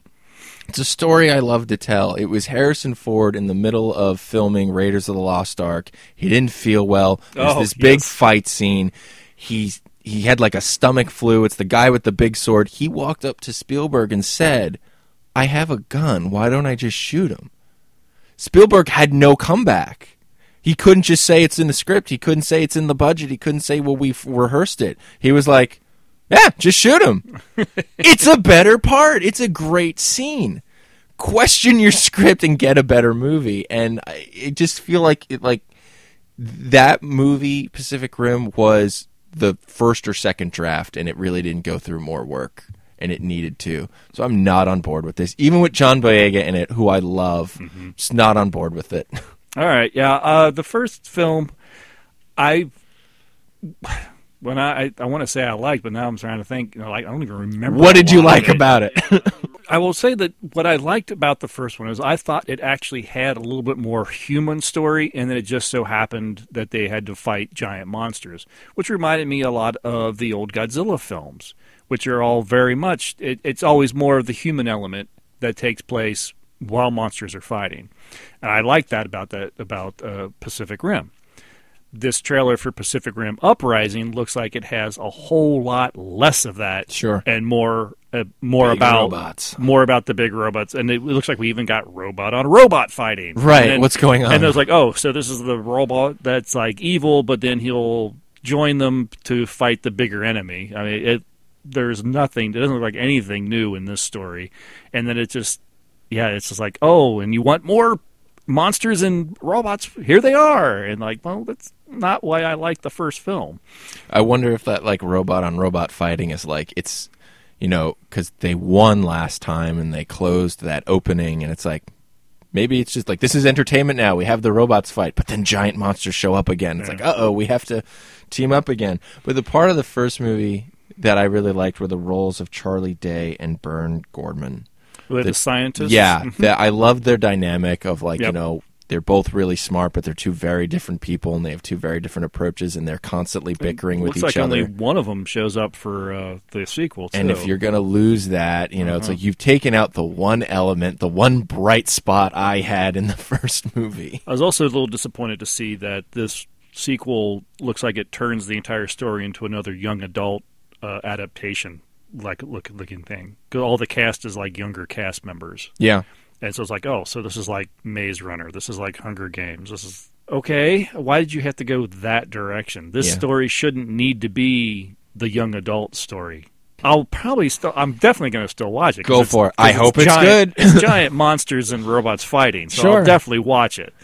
It's a story I love to tell. It was Harrison Ford in the middle of filming Raiders of the Lost Ark. He didn't feel well. There's Oh, this big yes. fight scene. He he had like a stomach flu. It's the guy with the big sword. He walked up to Spielberg and said, "I have a gun. Why don't I just shoot him?" Spielberg had no comeback. He couldn't just say it's in the script. He couldn't say it's in the budget. He couldn't say, well, we've rehearsed it. He was like, yeah, just shoot him. [laughs] it's a better part. It's a great scene. Question your script and get a better movie. And I I just feel like it, like that movie, Pacific Rim, was the first or second draft, and it really didn't go through more work, and it needed to. So I'm not on board with this, even with John Boyega in it, who I love. Just not on board with it. [laughs] All right, yeah. Uh, the first film, I when I I, I want to say I liked, but now I'm trying to think. You know, like I don't even remember. what did you like about it? [laughs] I will say that what I liked about the first one is I thought it actually had a little bit more human story, and then it just so happened that they had to fight giant monsters, which reminded me a lot of the old Godzilla films, which are all very much. It, it's always more of the human element that takes place while monsters are fighting, and I like that about that about uh, Pacific Rim this trailer for Pacific Rim Uprising looks like it has a whole lot less of that, Sure. and more uh, more Big about robots. more about the big robots, and it looks like we even got robot on robot fighting. Right, then- what's going on? And it was like, oh, so this is the robot that's like evil, but then he'll join them to fight the bigger enemy. I mean, it there's nothing. It doesn't look like anything new in this story, and then it just yeah, it's just like oh, and you want more monsters and robots? Here they are, and like well, that's not why I like the first film. I wonder if that like robot on robot fighting is like it's you know because they won last time and they closed that opening and it's like maybe it's just like this is entertainment now we have the robots fight but then giant monsters show up again it's like uh-oh we have to team up again but the part of the first movie that i really liked were the roles of charlie day and Burn Gorman Were they the scientists? yeah [laughs] that i love their dynamic of like you know they're both really smart but they're two very different people and they have two very different approaches and they're constantly bickering with each like other only one of them shows up for uh, the sequel. and if you're going to lose that, you know, it's Uh-huh. like you've taken out the one element, the one bright spot I had in the [laughs] first movie. I was also a little disappointed to see that this sequel looks like it turns the entire story into another young adult uh, adaptation, like look looking thing. all the cast is like younger cast members. Yeah. and so it's like, oh, so this is like Maze Runner. This is like Hunger Games. This is okay. Why did you have to go that direction? This Yeah. story shouldn't need to be the young adult story. I'll probably still. I'm definitely going to still watch it. Go for it. I hope it's giant, good. it's [laughs] giant monsters and robots fighting. So Sure. I'll definitely watch it.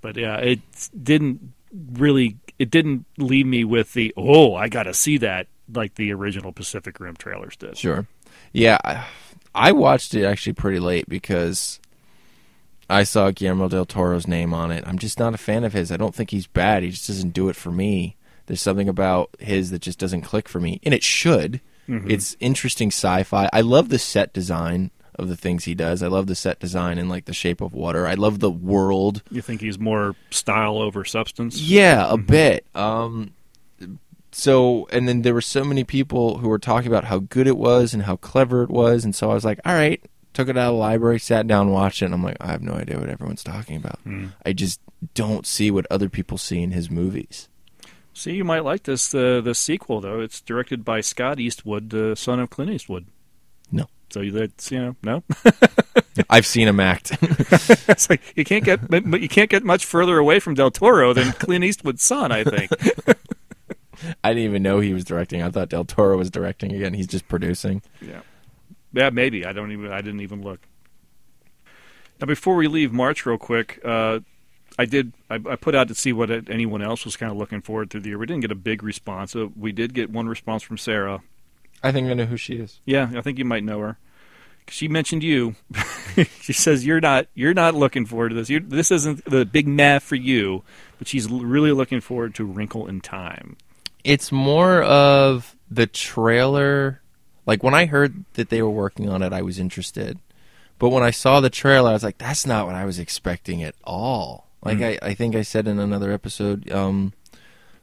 But yeah, it didn't really. It didn't leave me with the oh, I got to see that like the original Pacific Rim trailers did. Sure. Yeah, I, I watched it actually pretty late because I saw Guillermo del Toro's name on it. I'm just not a fan of his. I don't think he's bad. He just doesn't do it for me. There's something about his that just doesn't click for me, and it should. Mhm. It's interesting sci-fi. I love the set design of the things he does. I love the set design in like The Shape of Water. I love the world. You think he's more style over substance? Yeah, a bit. Um, so, and then there were so many people who were talking about how good it was and how clever it was, and so I was like, all right, took it out of the library, sat down, watched it, and I'm like, I have no idea what everyone's talking about. Hmm. I just don't see what other people see in his movies. See, you might like this uh, the sequel though. It's directed by Scott Eastwood, the son of Clint Eastwood. No. So that's you know no. [laughs] I've seen him act. [laughs] it's like you can't get you can't get much further away from Del Toro than Clint Eastwood's son. I think. [laughs] [laughs] I didn't even know he was directing. I thought Del Toro was directing again. He's just producing. Yeah. Yeah, maybe. I don't even I didn't even look. Now before we leave March real quick, uh, I did I, I put out to see what anyone else was kind of looking forward through the year. We didn't get a big response. Uh, we did get one response from Sarah. I think I know who she is. Yeah, I think you might know her. She mentioned you. [laughs] she says you're not you're not looking forward to this. you this isn't the big math for you, but she's really looking forward to Wrinkle in Time. It's more of the trailer. Like when I heard that they were working on it, I was interested. But when I saw the trailer, I was like, that's not what I was expecting at all. Like Mm. I, I think I said in another episode, um,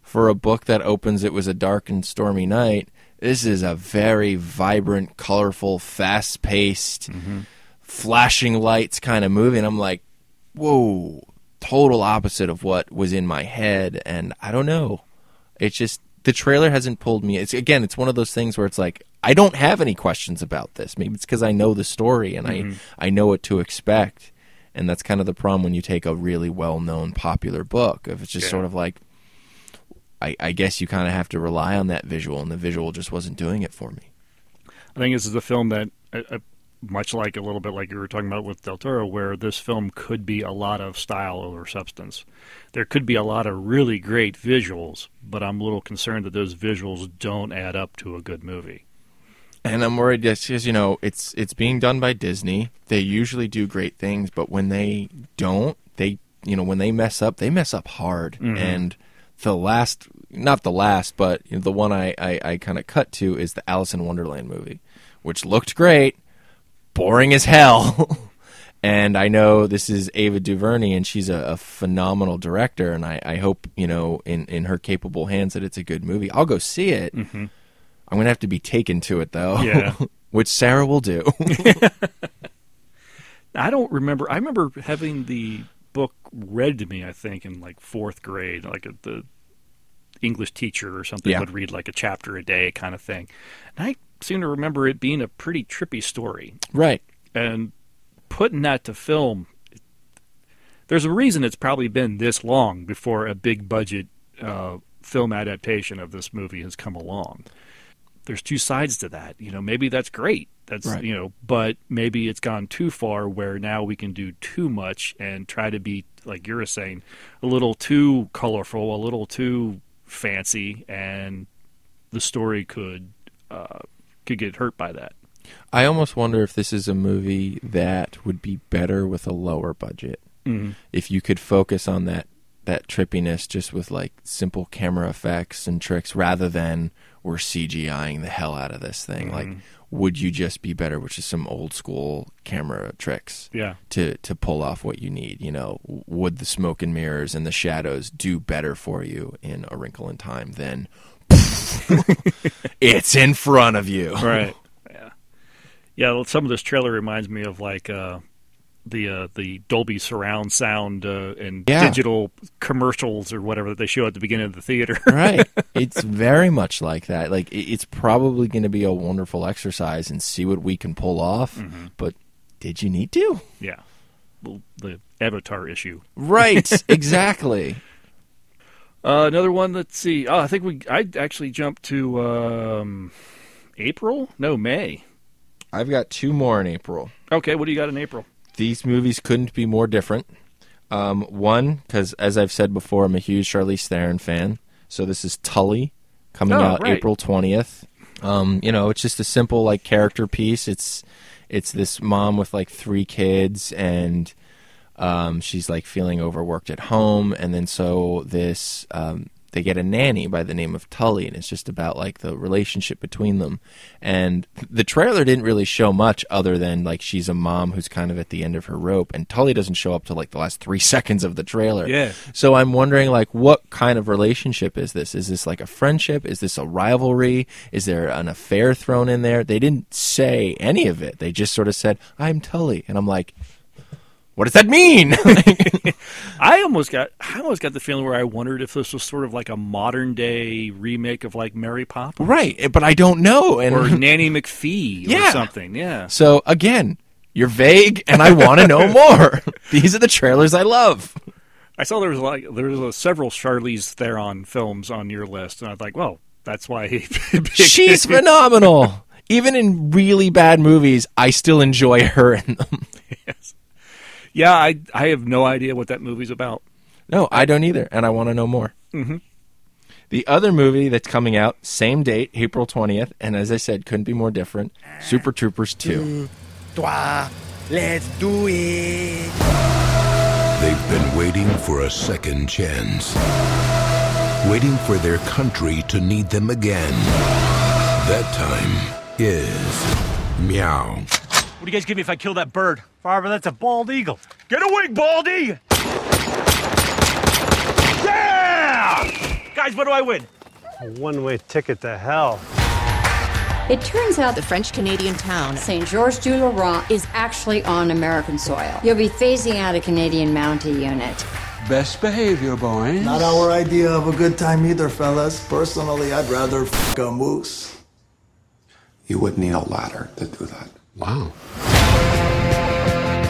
for a book that opens, it was a dark and stormy night. This is a very vibrant, colorful, fast paced, flashing lights kind of movie. And I'm like, whoa, total opposite of what was in my head. And I don't know. It's just the trailer hasn't pulled me. It's again, it's one of those things where it's like I don't have any questions about this. Maybe it's because I know the story and Mhm. I I know what to expect. And that's kind of the problem when you take a really well known popular book. If it's just Yeah. sort of like, I, I guess you kind of have to rely on that visual, and the visual just wasn't doing it for me. I think this is a film that, uh, uh, much like a little bit like you were talking about with Del Toro, where this film could be a lot of style over substance. There could be a lot of really great visuals, but I'm a little concerned that those visuals don't add up to a good movie. And I'm worried just because you know it's it's being done by Disney. They usually do great things, but when they don't, they you know when they mess up, they mess up hard. Mhm. And the last, not the last, but you know, the one I I, I kind of cut to is the Alice in Wonderland movie, which looked great, boring as hell. [laughs] and I know this is Ava DuVernay, and she's a, a phenomenal director, and I, I hope you know in in her capable hands that it's a good movie. I'll go see it. Mhm. I'm gonna have to be taken to it though. Yeah. [laughs] which Sarah will do. [laughs] I don't remember. I remember having the book read to me. I think in like fourth grade, like a, the English teacher or something Yeah. would read like a chapter a day, kind of thing. And I seem to remember it being a pretty trippy story. right. And putting that to film, there's a reason it's probably been this long before a big budget uh, film adaptation of this movie has come along. There's two sides to that. You know, maybe that's great. That's Right. you know, but maybe it's gone too far where now we can do too much and try to be like you're saying, a little too colorful, a little too fancy, and the story could uh, could get hurt by that. I almost wonder if this is a movie that would be better with a lower budget. Mhm. If you could focus on that that trippiness just with like simple camera effects and tricks rather than we're CGIing the hell out of this thing. Like would you just be better with just some old school camera tricks? Yeah. To to pull off what you need, you know, would the smoke and mirrors and the shadows do better for you in A Wrinkle in Time than [laughs] it's in front of you. [laughs] right. Yeah. Yeah. Some of this trailer reminds me of like uh, the uh, the Dolby surround sound uh, and Yeah. digital commercials or whatever that they show at the beginning of the theater. [laughs] right. It's very much like that. Like it's probably going to be a wonderful exercise and see what we can pull off. Mm-hmm. But did you need to? yeah. Well, the Avatar issue. Right. exactly. Uh, another one. Let's see. Oh, I think we. I actually jumped to um, April. No, May. I've got two more in April. Okay. What do you got in April? These movies couldn't be more different. Um, one, because as I've said before, I'm a huge Charlize Theron fan. So this is Tully coming Oh, out right. April 20th. Um, you know, it's just a simple like character piece. It's it's this mom with like three kids and um, she's like feeling overworked at home and then so this um, they get a nanny by the name of Tully and it's just about like the relationship between them and the trailer didn't really show much other than like she's a mom who's kind of at the end of her rope and Tully doesn't show up till like the last three [laughs] seconds of the trailer Yeah. so I'm wondering, like, what kind of relationship is this? Is this like a friendship? Is this a rivalry? Is there an affair thrown in there? They didn't say any of it. They just sort of said, "I'm Tully," and I'm like, "What does that mean?" [laughs] [laughs] I almost got. I almost got the feeling where I wondered if this was sort of like a modern day remake of like Mary Poppins, right, but I don't know. And or [laughs] Nanny McPhee, or Yeah. something. Yeah. so again, you're vague, and I want to know more. These are the trailers I love. I saw there was like there was uh, several Charlize Theron films on your list, and I was like, well, that's why he. She's phenomenal. Even in really bad movies, I still enjoy her in them. Yeah, I I have no idea what that movie's about. No, I don't either, and I want to know more. Mhm. The other movie that's coming out, same date, April 20th, and as I said, couldn't be more different Super Troopers 2. Toi, let's do it. They've been waiting for a second chance. Waiting for their country to need them again. That time is meow. What do you guys give me if I kill that bird? Farva, that's a bald eagle. Get a wing, Baldy! Yeah! Guys, what do I win? A one way ticket to hell. It turns out the French Canadian town Saint Georges du Laurent is actually on American soil. You'll be phasing out a Canadian Mountie unit. Best behavior, boys. Not our idea of a good time either, fellas. Personally, I'd rather f a moose. You would need a ladder to do that. Wow.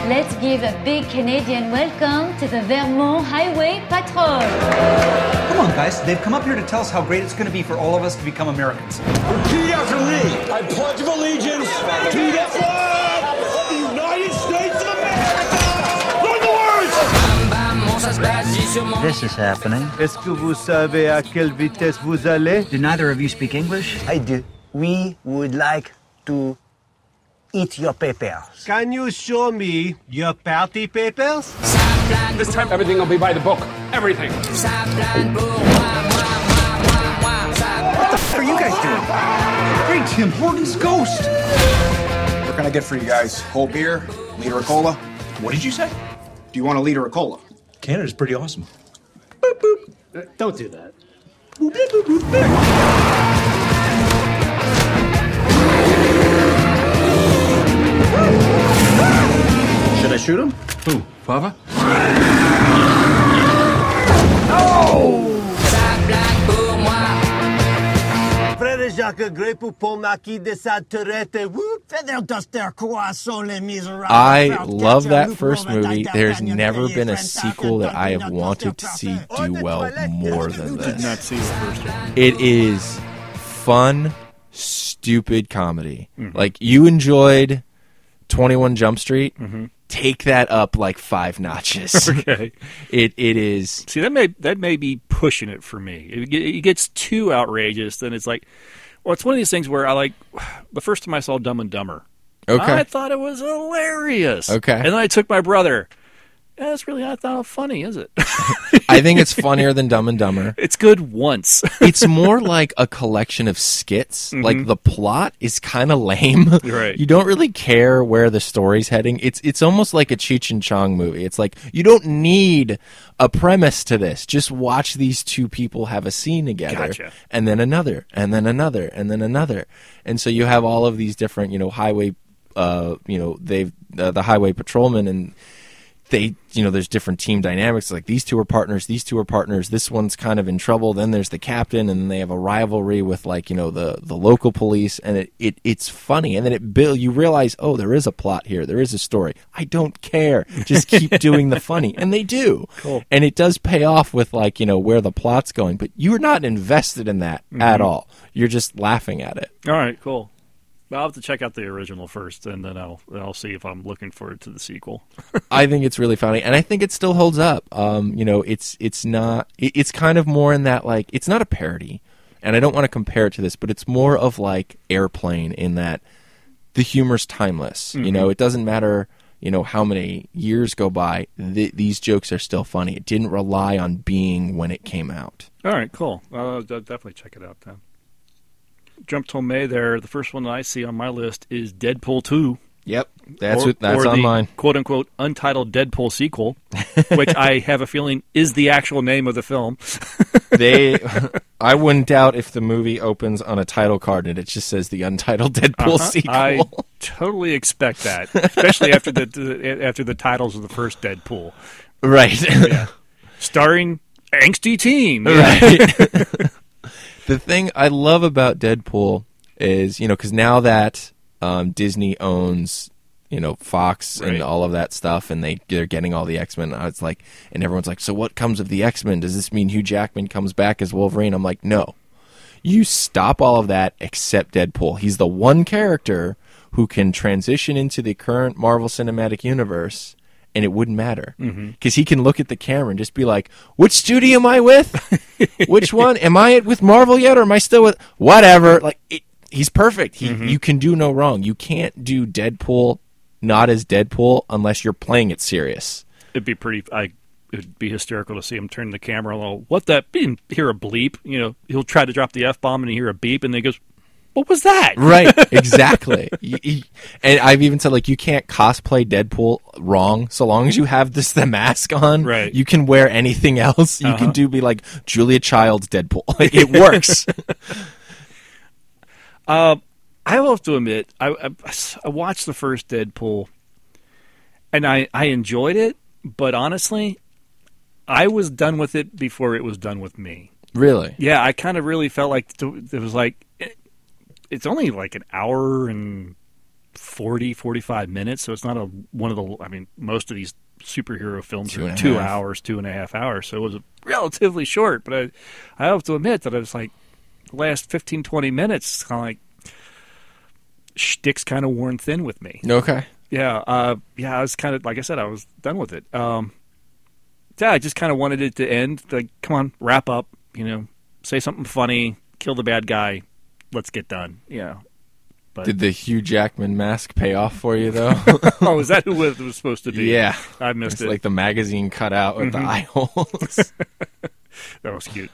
Let's give a big Canadian welcome to the Vermont Highway Patrol. Come on, guys. They've come up here to tell us how great it's going to be for all of us to become Americans. Repeat after me. I pledge of allegiance to the flag of the United States of America. Learn the words. This is happening. Est-ce que vous savez à quelle vitesse vous allez? Do neither of you speak English? I do. We would like to eat your papers. Can you show me your party papers? This time, everything will be by the book. Everything. What the f are you guys doing? Great Tim Hortons ghost. What can I get for you guys? Whole beer, liter of cola. What did you say? Do you want a liter of cola? Canada's pretty awesome. Uh, don't do that. Should I shoot him? Who? Father? Oh! Frère Jacques Grepu pour Marquis de Saturette. Whoop, feather duster, croissant, les miserables. I love that first movie. There's never been a sequel that I have wanted to see do well more than Did this. not see the first one. It is fun, stupid comedy. Mhm. Like you enjoyed 21 Jump Street. Mhm. Take that up like five notches. [laughs] Okay. It it is See, that may that may be pushing it for me. It, it gets too outrageous, then it's like, well, it's one of these things where I like [sighs] the first time I saw Dumb and Dumber. Okay. I thought it was hilarious. Okay. and then I took my brother. Yeah, that's really not that funny, is it? [laughs] I think it's funnier than Dumb and Dumber. [laughs] It's good once. [laughs] it's more like a collection of skits. Like Mhm. the plot is kind of lame. Right. You don't really care where the story's heading. It's it's almost like a Cheech and Chong movie. It's like you don't need a premise to this. Just watch these two people have a scene together, Gotcha. and then another, and then another, and then another, and so you have all of these different, you know, highway, uh, you know, they've uh, the highway patrolmen and they you know there's different team dynamics. Like these two are partners these two are partners. This one's kind of in trouble. Then there's the captain and they have a rivalry with like you know the the local police. And it, it it's funny. And then it bill you realize oh there is a plot here. There is a story. I don't care. Just keep [laughs] doing the funny. And they do. Cool. and it does pay off with like you know where the plot's going. But you're not invested in that at Mhm. all. You're just laughing at it. All right, cool. Well, I'll have to check out the original first, and then I'll I'll see if I'm looking forward to the sequel. [laughs] I think it's really funny, and I think it still holds up. Um, you know, it's it's not. It, it's kind of more in that like it's not a parody, and I don't want to compare it to this, but it's more of like Airplane in that the humor's timeless. You know, it doesn't matter. You know how many years go by. Th- these jokes are still funny. It didn't rely on being when it came out. All right, cool. I'll de- definitely check it out then. Jump till May there. The first one that I see on my list is Deadpool 2. Yep, that's or, what- that's or on the mine. Quote unquote untitled Deadpool sequel, [laughs] which I have a feeling is the actual name of the film. [laughs] They, [laughs] I wouldn't doubt if the movie opens on a title card and it just says the untitled Deadpool Uh-huh. sequel. I totally expect that, especially after the, the after the titles of the first Deadpool. Right. yeah. Starring angsty teen. Right. The thing I love about Deadpool is, you know, because now that um, Disney owns, you know, Fox Right. and all of that stuff, and they they're getting all the X Men. It's like, and everyone's like, so what comes of the X Men? Does this mean Hugh Jackman comes back as Wolverine? I'm like, no. You stop all of that except Deadpool. He's the one character who can transition into the current Marvel Cinematic Universe. And it wouldn't matter because he can look at the camera and just be like, "Which studio am I with? [laughs] Which one am I with Marvel yet, or am I still with whatever?" Like, it, he's perfect. He, Mhm. you can do no wrong. You can't do Deadpool not as Deadpool unless you're playing it serious. It'd be pretty. I. It'd be hysterical to see him turn the camera little. What that? Hear a bleep. You know, he'll try to drop the f bomb and hear a beep, and then he goes, "What was that?" Right, [laughs] exactly. You- you- and I've even said like you can't cosplay Deadpool wrong so long as you have this the mask on. Right. You can wear anything else. You Uh-huh. can do be like Julia Child's Deadpool. Like [laughs] [laughs] it works. Uh, I will have to admit, I, I, I watched the first Deadpool, and I, I enjoyed it. But honestly, I was done with it before it was done with me. really. Yeah, I kind of really felt like it was like it's only like an hour and 40, 45 minutes, so it's not a one of the. I mean, most of these superhero films Two are two half. hours, two and a half hours, so it was relatively short. But I, I have to admit that I was like the last 15, 20 minutes, kind of like shtick's kind of worn thin with me. Okay. Yeah, uh, yeah, I was kind of like I said, I was done with it. Um, yeah, I just kind of wanted it to end. Like, come on, wrap up. You know, say something funny, kill the bad guy. Let's get done. Yeah. But Did the Hugh Jackman mask pay off for you though? [laughs] oh, is that who it was supposed to be? Yeah, I missed it's it. like the magazine cut out with the Mhm. eye [laughs] holes. [laughs] that was cute.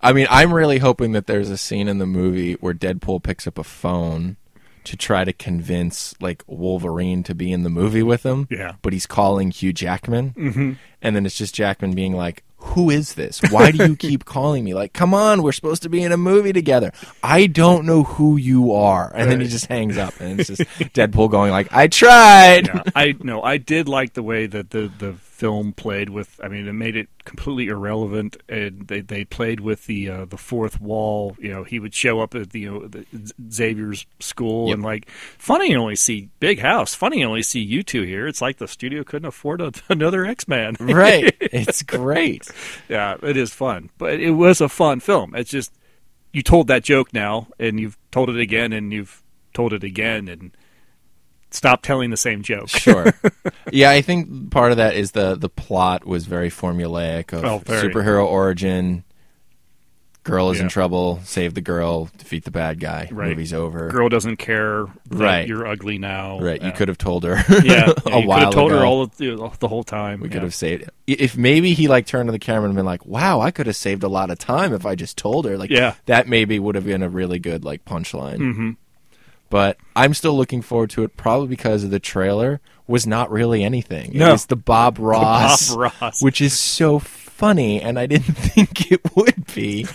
I mean, I'm really hoping that there's a scene in the movie where Deadpool picks up a phone to try to convince like Wolverine to be in the movie with him. Yeah. But he's calling Hugh Jackman. Mhm. And then it's just Jackman being like, "Who is this? Why do you [laughs] keep calling me? Like, come on, we're supposed to be in a movie together. I don't know who you are." And then he just hangs up and it's just [laughs] Deadpool going like, "I tried." yeah, I no, I did like the way that the the film played with. I mean, it made it completely irrelevant, and they they played with the uh, the fourth wall. You know, he would show up at the, you know, the Xavier's school, Yep. and like, funny you only see big house. Funny you only see you two here. It's like the studio couldn't afford a, [laughs] another X Man. Right. [laughs] It's great. yeah, it is fun, but it was a fun film. It's just you told that joke now, and you've told it again, and you've told it again, and stop telling the same joke. Sure. [laughs] yeah, I think part of that is the the plot was very formulaic of Oh, very. superhero origin. Girl is Yeah. in trouble. Save the girl. Defeat the bad guy. Right. Movie's over. Girl doesn't care that Right. you're ugly now. Right. You Yeah. could have told her. [laughs] yeah, [laughs] a yeah, you while could have told ago. her all of the, the whole time. We could have saved it. If maybe he like turned to the camera and been like, "Wow, I could have saved a lot of time if I just told her." Like, Yeah. that maybe would have been a really good like punchline. Mhm. But I'm still looking forward to it, probably because the trailer was not really anything. No. It was the Bob Ross, Bob Ross. which is so funny, and I didn't [laughs] think it would be.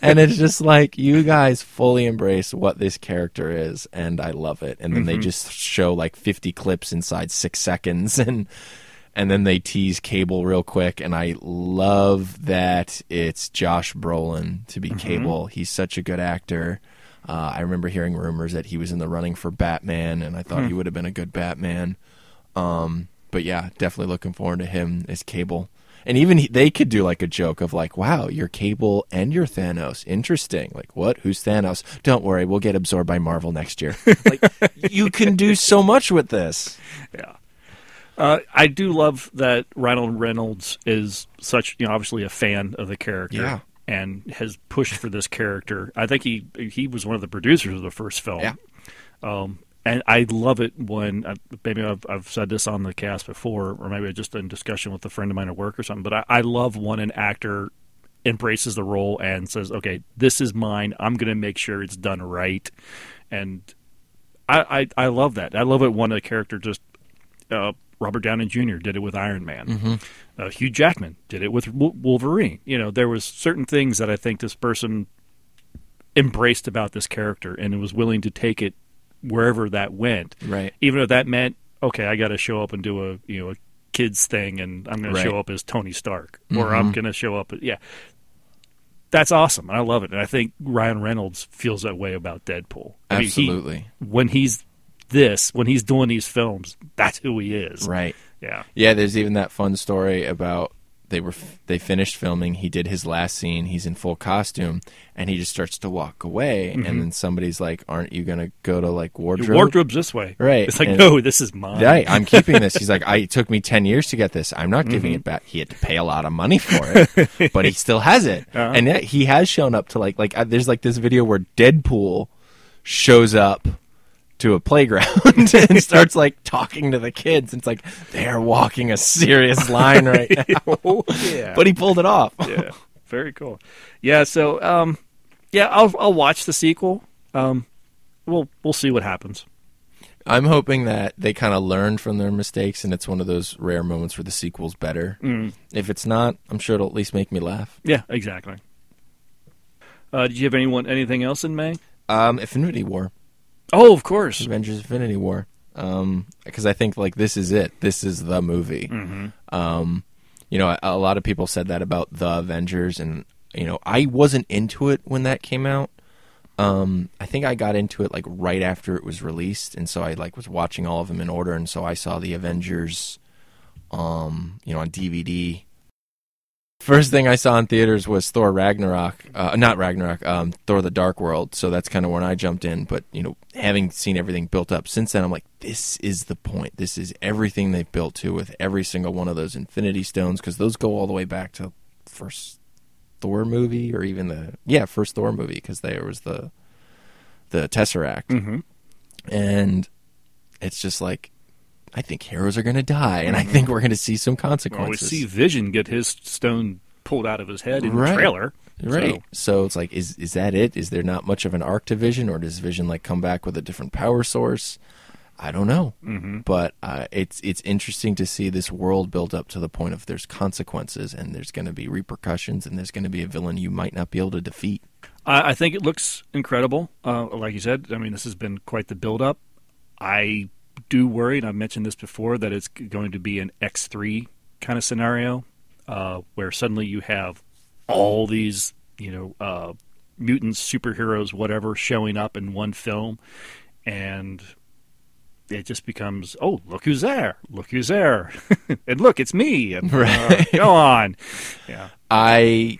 and it's just like you guys fully embrace what this character is, and I love it. And then they Mhm. just show like 50 clips inside six seconds, [laughs] and and then they tease Cable real quick, and I love that it's Josh Brolin to be Mhm. Cable. He's such a good actor. Uh, I remember hearing rumors that he was in the running for Batman, and I thought Hmm. he would have been a good Batman. Um, but yeah, definitely looking forward to him as Cable. And even he, they could do like a joke of like, "Wow, you're Cable and you're Thanos. Interesting. Like, what? Who's Thanos? Don't worry, we'll get absorbed by Marvel next year." [laughs] like, you can do so much with this. Yeah. Uh, I do love that Ryan Reynolds is such, you know, obviously a fan of the character. Yeah. And has pushed for this character. I think he he was one of the producers of the first film. Yeah. Um, and I love it when uh, maybe I've, I've said this on the cast before, or maybe I just in discussion with a friend of mine at work or something. But I, I love when an actor embraces the role and says, "Okay, this is mine. I'm going to make sure it's done right." And I, I I love that. I love it when a character just uh, Robert Downey Jr. did it with Iron Man. Mhm. Uh, Hugh Jackman did it with Wo- Wolverine. You know, there was certain things that I think this person embraced about this character and was willing to take it wherever that went. Right. Even if that meant, okay, I got to show up and do a you know a kids thing, and I'm going Right. to show up as Tony Stark, or I'm going to show up. Yeah, that's awesome. I love it, and I think Ryan Reynolds feels that way about Deadpool. I mean, he- Absolutely. when he's this, when he's doing these films, that's who he is. Right. Yeah. Yeah, there's even that fun story about they were they finished filming. He did his last scene. He's in full costume, and he just starts to walk away. Mhm. And then somebody's like, "Aren't you gonna go to like wardrobe? Your wardrobe's this way. right?" It's like, And- no, this is mine. Right, I'm keeping this. [laughs] He's like, "I it took me ten years to get this. I'm not giving Mhm. it back." He had to pay a lot of money for it, [laughs] but he still has it. Uh-huh. And yet he has shown up to like like uh, there's like this video where Deadpool shows up to a playground [laughs] and starts like talking to the kids. It's like they're walking a serious line [laughs] right now. Oh, [laughs] yeah. But he pulled it off. yeah, very cool. Yeah, so um, yeah, I'll I'll watch the sequel. Um, we'll we'll see what happens. I'm hoping that they kind of learn from their mistakes and it's one of those rare moments where the sequel's better. Mm. If it's not, I'm sure it'll at least make me laugh. Yeah, exactly. Uh, did you have anyone anything else in May? Um, Infinity War. Oh, of course. Avengers Infinity War. Um, because I think like this is it. This is the movie. Mhm. Um, you know, a, a lot of people said that about the Avengers, and you know, I wasn't into it when that came out. Um, I think I got into it like right after it was released, and so I like was watching all of them in order, and so I saw the Avengers, um, you know, on DVD. First thing I saw in theaters was Thor Ragnarok, uh, not Ragnarok, um, Thor: The Dark World. So that's kind of when I jumped in. But you know, having seen everything built up since then, I'm like, this is the point. This is everything they've built to with every single one of those Infinity Stones because those go all the way back to first Thor movie or even the yeah first Thor movie because there was the the Tesseract, Mhm. and it's just like. I think heroes are going to die, and I Mhm. think we're going to see some consequences. Well, we see Vision get his stone pulled out of his head in Right. the trailer. Right. So. it's like, is is that it? Is there not much of an arc to Vision, or does Vision like come back with a different power source? I don't know. Mhm. But uh, it's it's interesting to see this world built up to the point of there's consequences and there's going to be repercussions and there's going to be a villain you might not be able to defeat. I, I think it looks incredible. Uh, like you said, I mean, this has been quite the build-up. I do worry, and I've mentioned this before, that it's going to be an X3 kind of scenario, uh, where suddenly you have all these, you know, uh, mutants, superheroes, whatever, showing up in one film, and it just becomes, oh, look who's there, look who's there, [laughs] and look, it's me, and uh, go on, yeah, I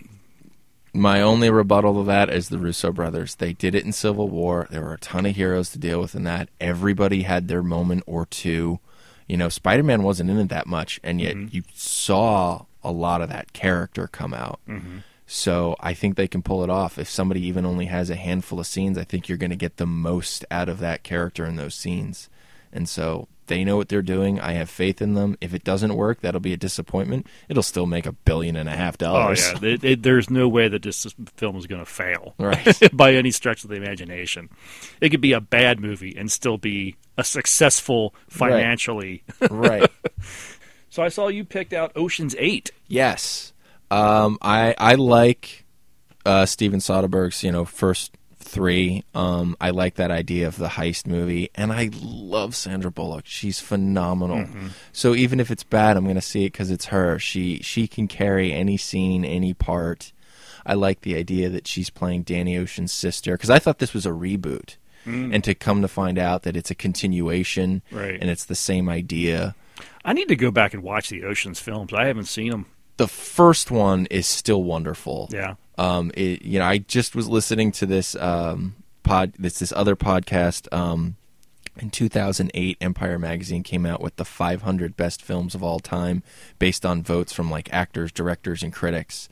my only rebuttal to that is the Russo brothers. They did it in Civil War. There were a ton of heroes to deal with in that. Everybody had their moment or two. You know, Spider Man wasn't in it that much, and yet Mhm. you saw a lot of that character come out. Mhm. So I think they can pull it off. If somebody even only has a handful of scenes, I think you're going to get the most out of that character in those scenes. And so they know what they're doing. I have faith in them. If it doesn't work, that'll be a disappointment. It'll still make a billion and a half oh dollars. yeah, It- it- there's no way that this film is going to fail, [laughs] Right. [laughs] by any stretch of the imagination. It could be a bad movie and still be a successful Right. financially, [laughs] Right. So I saw you picked out Ocean's Eight. Yes, um, I I like uh, Steven Soderbergh's you know first three. Um, I like that idea of the heist movie, and I love Sandra Bullock. She's phenomenal. Mhm. So even if it's bad, I'm going to see it because it's her. She she can carry any scene, any part. I like the idea that she's playing Danny Ocean's sister because I thought this was a reboot, Mm. and to come to find out that it's a continuation, Right. and it's the same idea. I need to go back and watch the Ocean's films. I haven't seen them. The first one is still wonderful. Yeah. Um, it, you know, I just was listening to this um, pod, this this other podcast. Um, in 2008, Empire Magazine came out with the 500 best films of all time, based on votes from like actors, directors, and critics.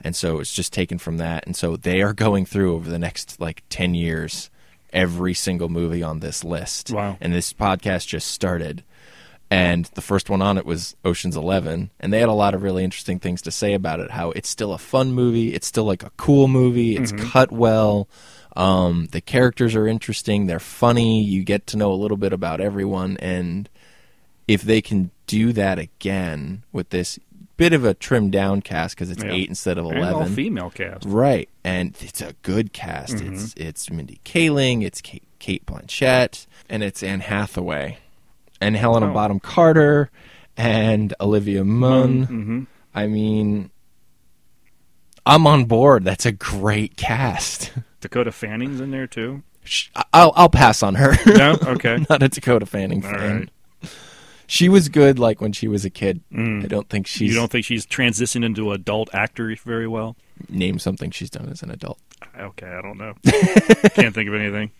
And so it's just taken from that. And so they are going through over the next like 10 years every single movie on this list. Wow. And this podcast just started and the first one on it was Ocean's 11 and they had a lot of really interesting things to say about it how it's still a fun movie. It's still like a cool movie. It's Mhm. cut well. Um, the characters are interesting. They're funny. You get to know a little bit about everyone. And if they can do that again with this bit of a trimmed down cast because it's Yeah. 8 instead of And 11 all female cast. right. And it's a good cast. Mhm. it's it's Mindy Kaling. It's Cate, Cate Blanchett. And it's Anne Hathaway and Helena Oh. Bonham Carter and Olivia Munn. Mhm. I mean, I'm on board. That's a great cast. [laughs] Dakota Fanning's in there too. I'll I'll pass on her. No? [laughs] Okay. not a Dakota Fanning All fan. right. She was good, like when she was a kid. Mm. I don't think she's You don't think she's transitioned into adult actor very well? name something she's done as an adult. Okay, I don't know. [laughs] Can't think of anything.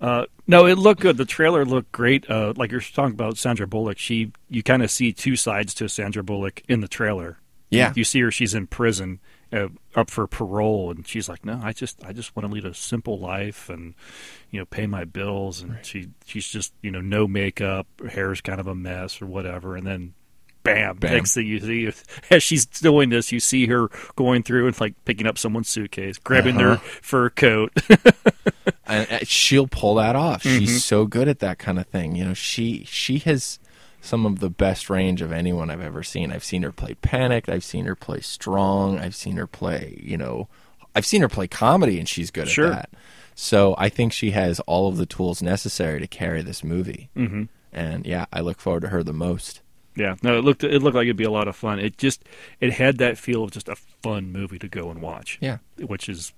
Uh, no, it looked good. The trailer looked great. Uh, like you're talking about Sandra Bullock, she you kind of see two sides to Sandra Bullock in the trailer. Yeah. you, see her; she's in prison, uh, up for parole, and she's like, "No, I just I just want to lead a simple life and you know pay my bills." And she she's just you know no makeup, her hair's kind of a mess or whatever, and then. Bam. Bam. Next thing you see, as she's doing this, you see her going through and like picking up someone's suitcase, grabbing their Uh-huh. fur coat. [laughs] and uh, she'll pull that off. Mhm. She's so good at that kind of thing. You know, she she has some of the best range of anyone I've ever seen. I've seen her play Panicked. I've seen her play Strong. I've seen her play, you know, I've seen her play comedy, and she's good Sure. at that. So I think she has all of the tools necessary to carry this movie. Mhm. And yeah, I look forward to her the most. Yeah, no, it looked it looked like it'd be a lot of fun. It just it had that feel of just a fun movie to go and watch. Yeah. which is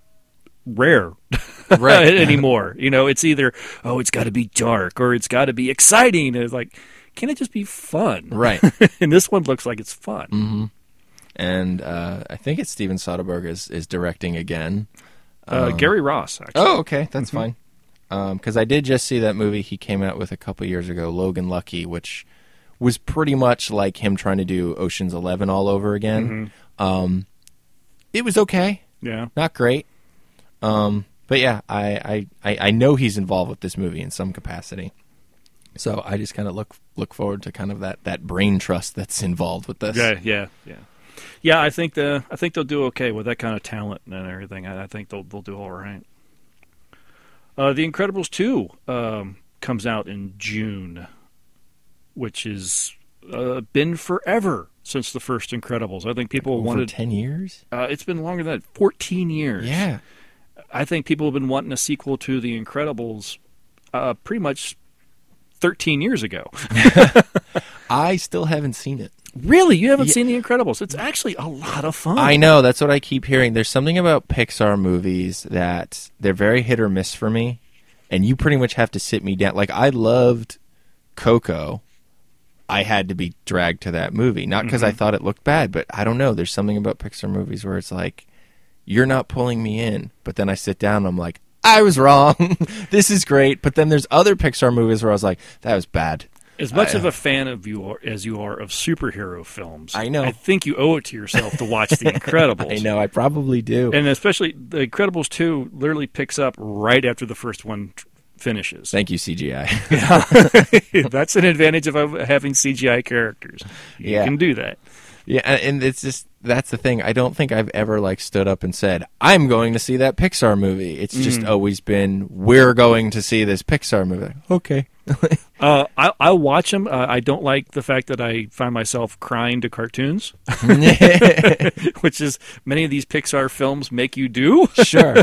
rare [laughs] Right. anymore. You know, it's either oh, it's got to be dark or it's got to be exciting. And it's like, can it just be fun? Right. [laughs] and this one looks like it's fun. hmm And uh, I think it's Steven Soderbergh is, is directing again. Uh, Um, Gary Ross, actually. Oh, okay, that's Mhm. fine. Because I did just see that movie he came out with a couple years ago, Logan Lucky, which was pretty much like him trying to do Ocean's Eleven all over again. Um, it was okay. Yeah. not great. Um, but yeah, I, I, I, I know he's involved with this movie in some capacity. So I just kind of look look forward to kind of that, that brain trust that's [laughs] involved with this. Yeah, yeah, yeah, yeah. I think the I think they'll do okay with that kind of talent and everything. I, I think they'll they'll do all right. Uh, the Incredibles two um, comes out in June, which is uh, been forever since the first Incredibles. I think people Over wanted 10 years? Uh, it's been longer than that, fourteen years. Yeah. I think people have been wanting a sequel to the Incredibles, uh, pretty much thirteen years ago. [laughs] I still haven't seen it. Really, you haven't Yeah. seen The Incredibles? It's actually a lot of fun. I know that's what I keep hearing. There's something about Pixar movies that they're very hit or miss for me, and you pretty much have to sit me down. Like I loved Coco. I had to be dragged to that movie, not because I Mhm. thought it looked bad, but I don't know. There's something about Pixar movies where it's like you're not pulling me in, but then I sit down and I'm like, I was wrong. [laughs] this is great. But then there's other Pixar movies where I was like, that was bad. As much I- of a fan of you are, as you are of superhero films, I know. I think you owe it to yourself to watch The [laughs] Incredibles. I know, I probably do. and especially The Incredibles two literally picks up right after the first one finishes. Thank you, CGI. Yeah. [laughs] [laughs] That's an advantage of having CGI characters. You Yeah. can do that. Yeah, and it's just that's the thing. I don't think I've ever like stood up and said, "I'm going to see that Pixar movie." It's just Mm. always been, "We're going to see this Pixar movie." Okay. [laughs] Uh, I, I watch them. Uh, I don't like the fact that I find myself crying to cartoons, [laughs] [laughs] which is many of these Pixar films make you do. Sure.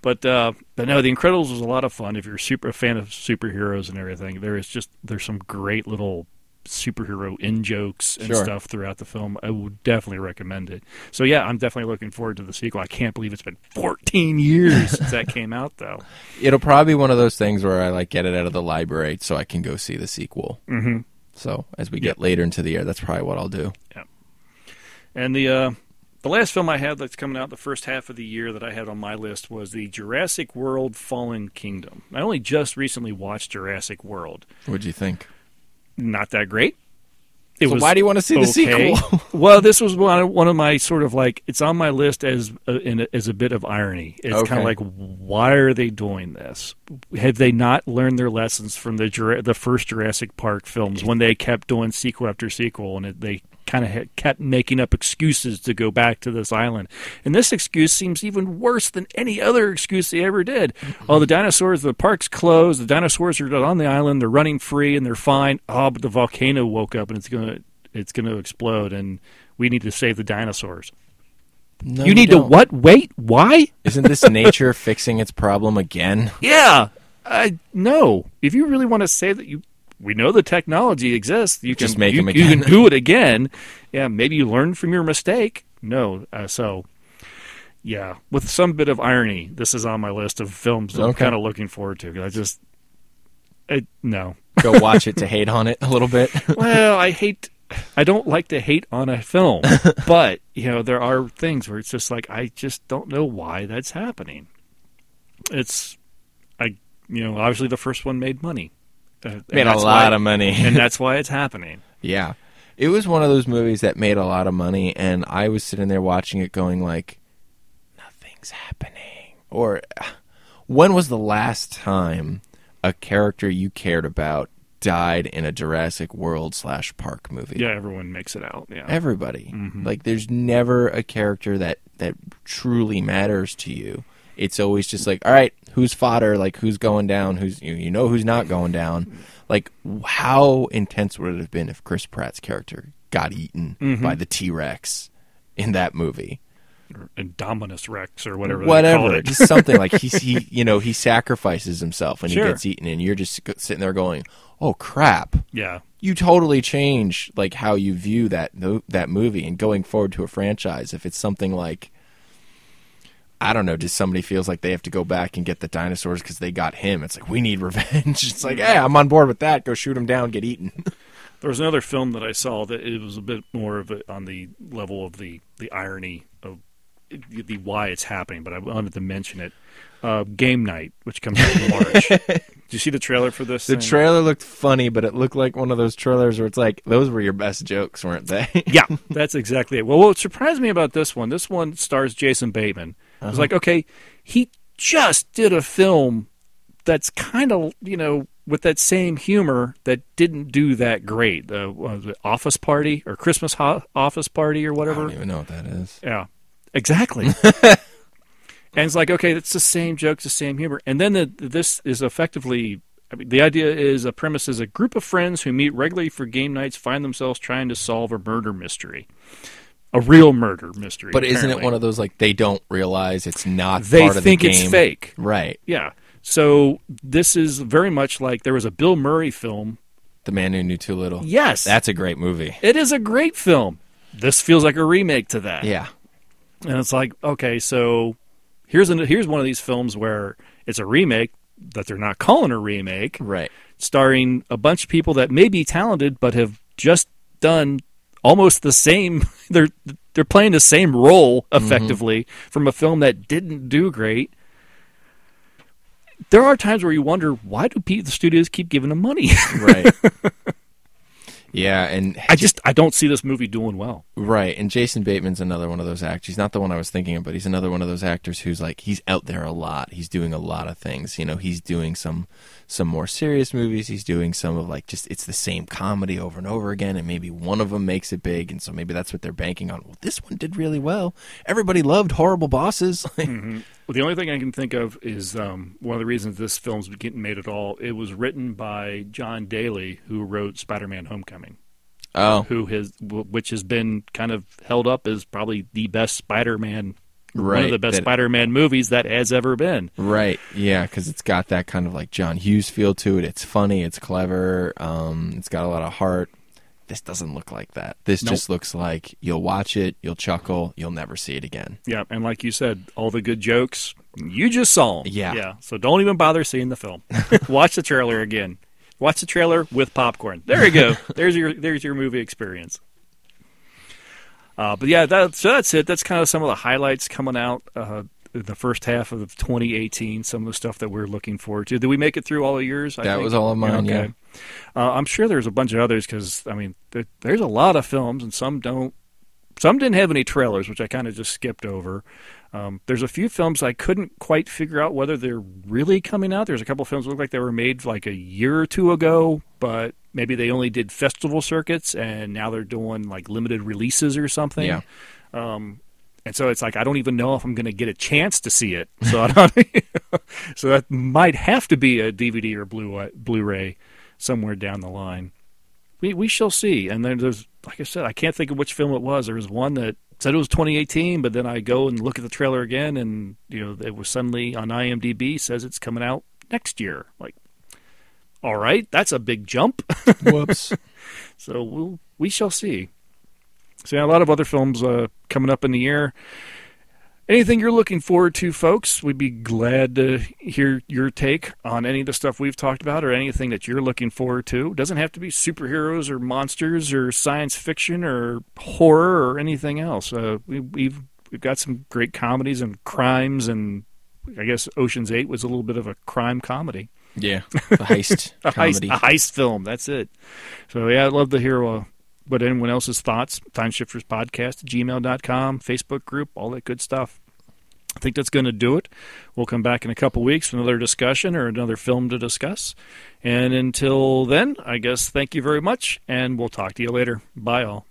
but uh, but no, The Incredibles was a lot of fun. If you're super a fan of superheroes and everything, there is just there's some great little superhero in jokes and Sure. stuff throughout the film. I would definitely recommend it. So yeah, I'm definitely looking forward to the sequel. I can't believe it's been 14 years since that [laughs] came out, though. It'll probably be one of those things where I like get it out of the library so I can go see the sequel. Mhm. So as we get later into the year, that's probably what I'll do. Yeah. And the uh, the last film I had that's coming out the first half of the year that I had on my list was the Jurassic World: Fallen Kingdom. I only just recently watched Jurassic World. What'd you think? Not that great. It So why do you wanna see the sequel? [laughs] [laughs] well, this was one of, one of my sort of like it's on my list as a, in a, as a bit of irony. It's kind of like why are they doing this? Have they not learned their lessons from the the first Jurassic Park films when they kept doing sequel after sequel and it, they kind of kept making up excuses to go back to this island? And this excuse seems even worse than any other excuse they ever did. Oh, the dinosaurs, the park's closed. The dinosaurs are on the island. They're running free and they're fine. Oh, but the volcano woke up and it's gonna it's gonna explode and we need to save the dinosaurs. No, you need to what? Wait, why? [laughs] Isn't this nature fixing its problem again? Yeah, I no. If you really want to say that you, we know the technology exists. You can Just make you, 'em You can do [laughs] it again. Yeah, maybe you learn from your mistake. No, uh, so yeah, with some bit of irony, this is on my list of films that I'm kind of looking forward to. I just, I, no. Go watch it to hate on it a little bit. [laughs] well, I hate. I don't like to hate on a film, [laughs] but you know there are things where it's just like I just don't know why that's happening. It's, I you know obviously the first one made money, Uh, Made a lot why- of money. [laughs] and that's why [laughs] it's happening. Yeah. It was one of those movies that made a lot of money and I was sitting there watching it going like nothing's happening. Or when was the last time a character you cared about died in a Jurassic World slash park movie? Yeah, everyone makes it out. Yeah, Everybody. Mhm. Like there's never a character that that truly matters to you. It's always just like, all right, who's fodder? Like who's going down? Who's you, you know who's not going down? Like how intense would it have been if Chris Pratt's character got eaten Mhm. by the T Rex in that movie? or Indominus Rex or whatever. Whatever, it. just something like he's he [laughs] you know he sacrifices himself and Sure. he gets eaten, and you're just sitting there going, oh crap, Yeah. you totally change like how you view that that movie and going forward to a franchise if it's something like I don't know, just somebody feels like they have to go back and get the dinosaurs because they got him. It's like we need revenge. [laughs] It's like, hey, I'm on board with that. Go shoot him down, get eaten. [laughs] There was another film that I saw that it was a bit more of a, on the level of the, the irony of the, the why it's happening, but I wanted to mention it. Uh, Game Night, which comes out in March. [laughs] Did you see the trailer for this? the thing? trailer looked funny, but it looked like one of those trailers where it's like those were your best jokes, weren't they? yeah, that's exactly it. Well, what surprised me about this one, this one stars Jason Bateman. I was Uh-huh. like, okay, he just did a film that's kind of, you know, with that same humor that didn't do that great. Uh, was it, Office Party or Christmas Ho- Office Party or whatever. I don't even know what that is. Yeah, exactly. [laughs] and it's like, okay, it's the same jokes, the same humor. And then the, this is effectively, I mean, the idea is a premise is a group of friends who meet regularly for game nights find themselves trying to solve a murder mystery. A real murder mystery. But isn't it one of those like they don't realize it's not They part of think the it's fake. Right. Yeah. So this is very much like there was a Bill Murray film The Man Who Knew Too Little. Yes. That's a great movie. It is a great film. This feels like a remake to that. Yeah. And it's like, okay, so here's an, here's one of these films where it's a remake that they're not calling a remake, right? Starring a bunch of people that may be talented but have just done almost the same. [laughs] They're they're playing the same role mm-hmm. effectively from a film that didn't do great. There are times where you wonder why do the studios keep giving them money? [laughs] Right. Yeah, and I just I don't see this movie doing well. Right, and Jason Bateman's another one of those actors. He's not the one I was thinking of, but he's another one of those actors who's like he's out there a lot. He's doing a lot of things. You know, he's doing some some more serious movies. He's doing some of like just it's the same comedy over and over again, and maybe one of them makes it big, and so maybe that's what they're banking on. Well, this one did really well. Everybody loved Horrible Bosses. [laughs] Mm-hmm. Well, the only thing I can think of is um, one of the reasons this film's getting made at all. It was written by John Daley, who wrote Spider-Man: Homecoming. Oh. who has which has been kind of held up as probably the best Spider-Man, one of the best that- Spider-Man movies that has ever been. Right. Yeah, because it's got that kind of like John Hughes feel to it. It's funny. It's clever. Um, it's got a lot of heart. This doesn't look like that. This Nope. just looks like you'll watch it, you'll chuckle, you'll never see it again. Yeah, and like you said, all the good jokes you just saw 'em. Yeah. yeah. So don't even bother seeing the film. [laughs] Watch the trailer again. Watch the trailer with popcorn. There you go. [laughs] there's your there's your movie experience. Uh, but yeah, that, so that's it. That's kind of some of the highlights coming out uh, the first half of 2018. Some of the stuff that we're looking forward to. Did we make it through all of yours? I That think? was all of mine, yeah. Uh, I'm sure there's a bunch of others because I mean, there, there's a lot of films, and some don't. Some didn't have any trailers, which I kind of just skipped over. Um, there's a few films I couldn't quite figure out whether they're really coming out. There's a couple films that look like they were made like a year or two ago, but maybe they only did festival circuits and now they're doing like limited releases or something. Yeah. Um, and so it's like I don't even know if I'm going to get a chance to see it. So I don't, [laughs] so that might have to be a DVD or Blu Blu-ray somewhere down the line. We we shall see. And then there's like I said, I can't think of which film it was. There was one that said it was 2018, but then I go and look at the trailer again, and you know it was suddenly on IMDb says it's coming out next year. Like, all right, that's a big jump. [laughs] Whoops. so we'll, we shall see. So yeah, a lot of other films uh, coming up in the year. Anything you're looking forward to, folks? We'd be glad to hear your take on any of the stuff we've talked about, or anything that you're looking forward to. It doesn't have to be superheroes or monsters or science fiction or horror or anything else. Uh, we, we've we've got some great comedies and crimes, and I guess Ocean's Eight was a little bit of a crime comedy. Yeah, the heist [laughs] a comedy. heist, a heist film. That's it. So yeah, I'd love to hear uh, what anyone else's thoughts. Timeshifters Podcast, gmail.com, Facebook group, all that good stuff. I think that's going to do it. We'll come back in a couple weeks for another discussion or another film to discuss. And until then, I guess thank you very much, and we'll talk to you later. Bye, all.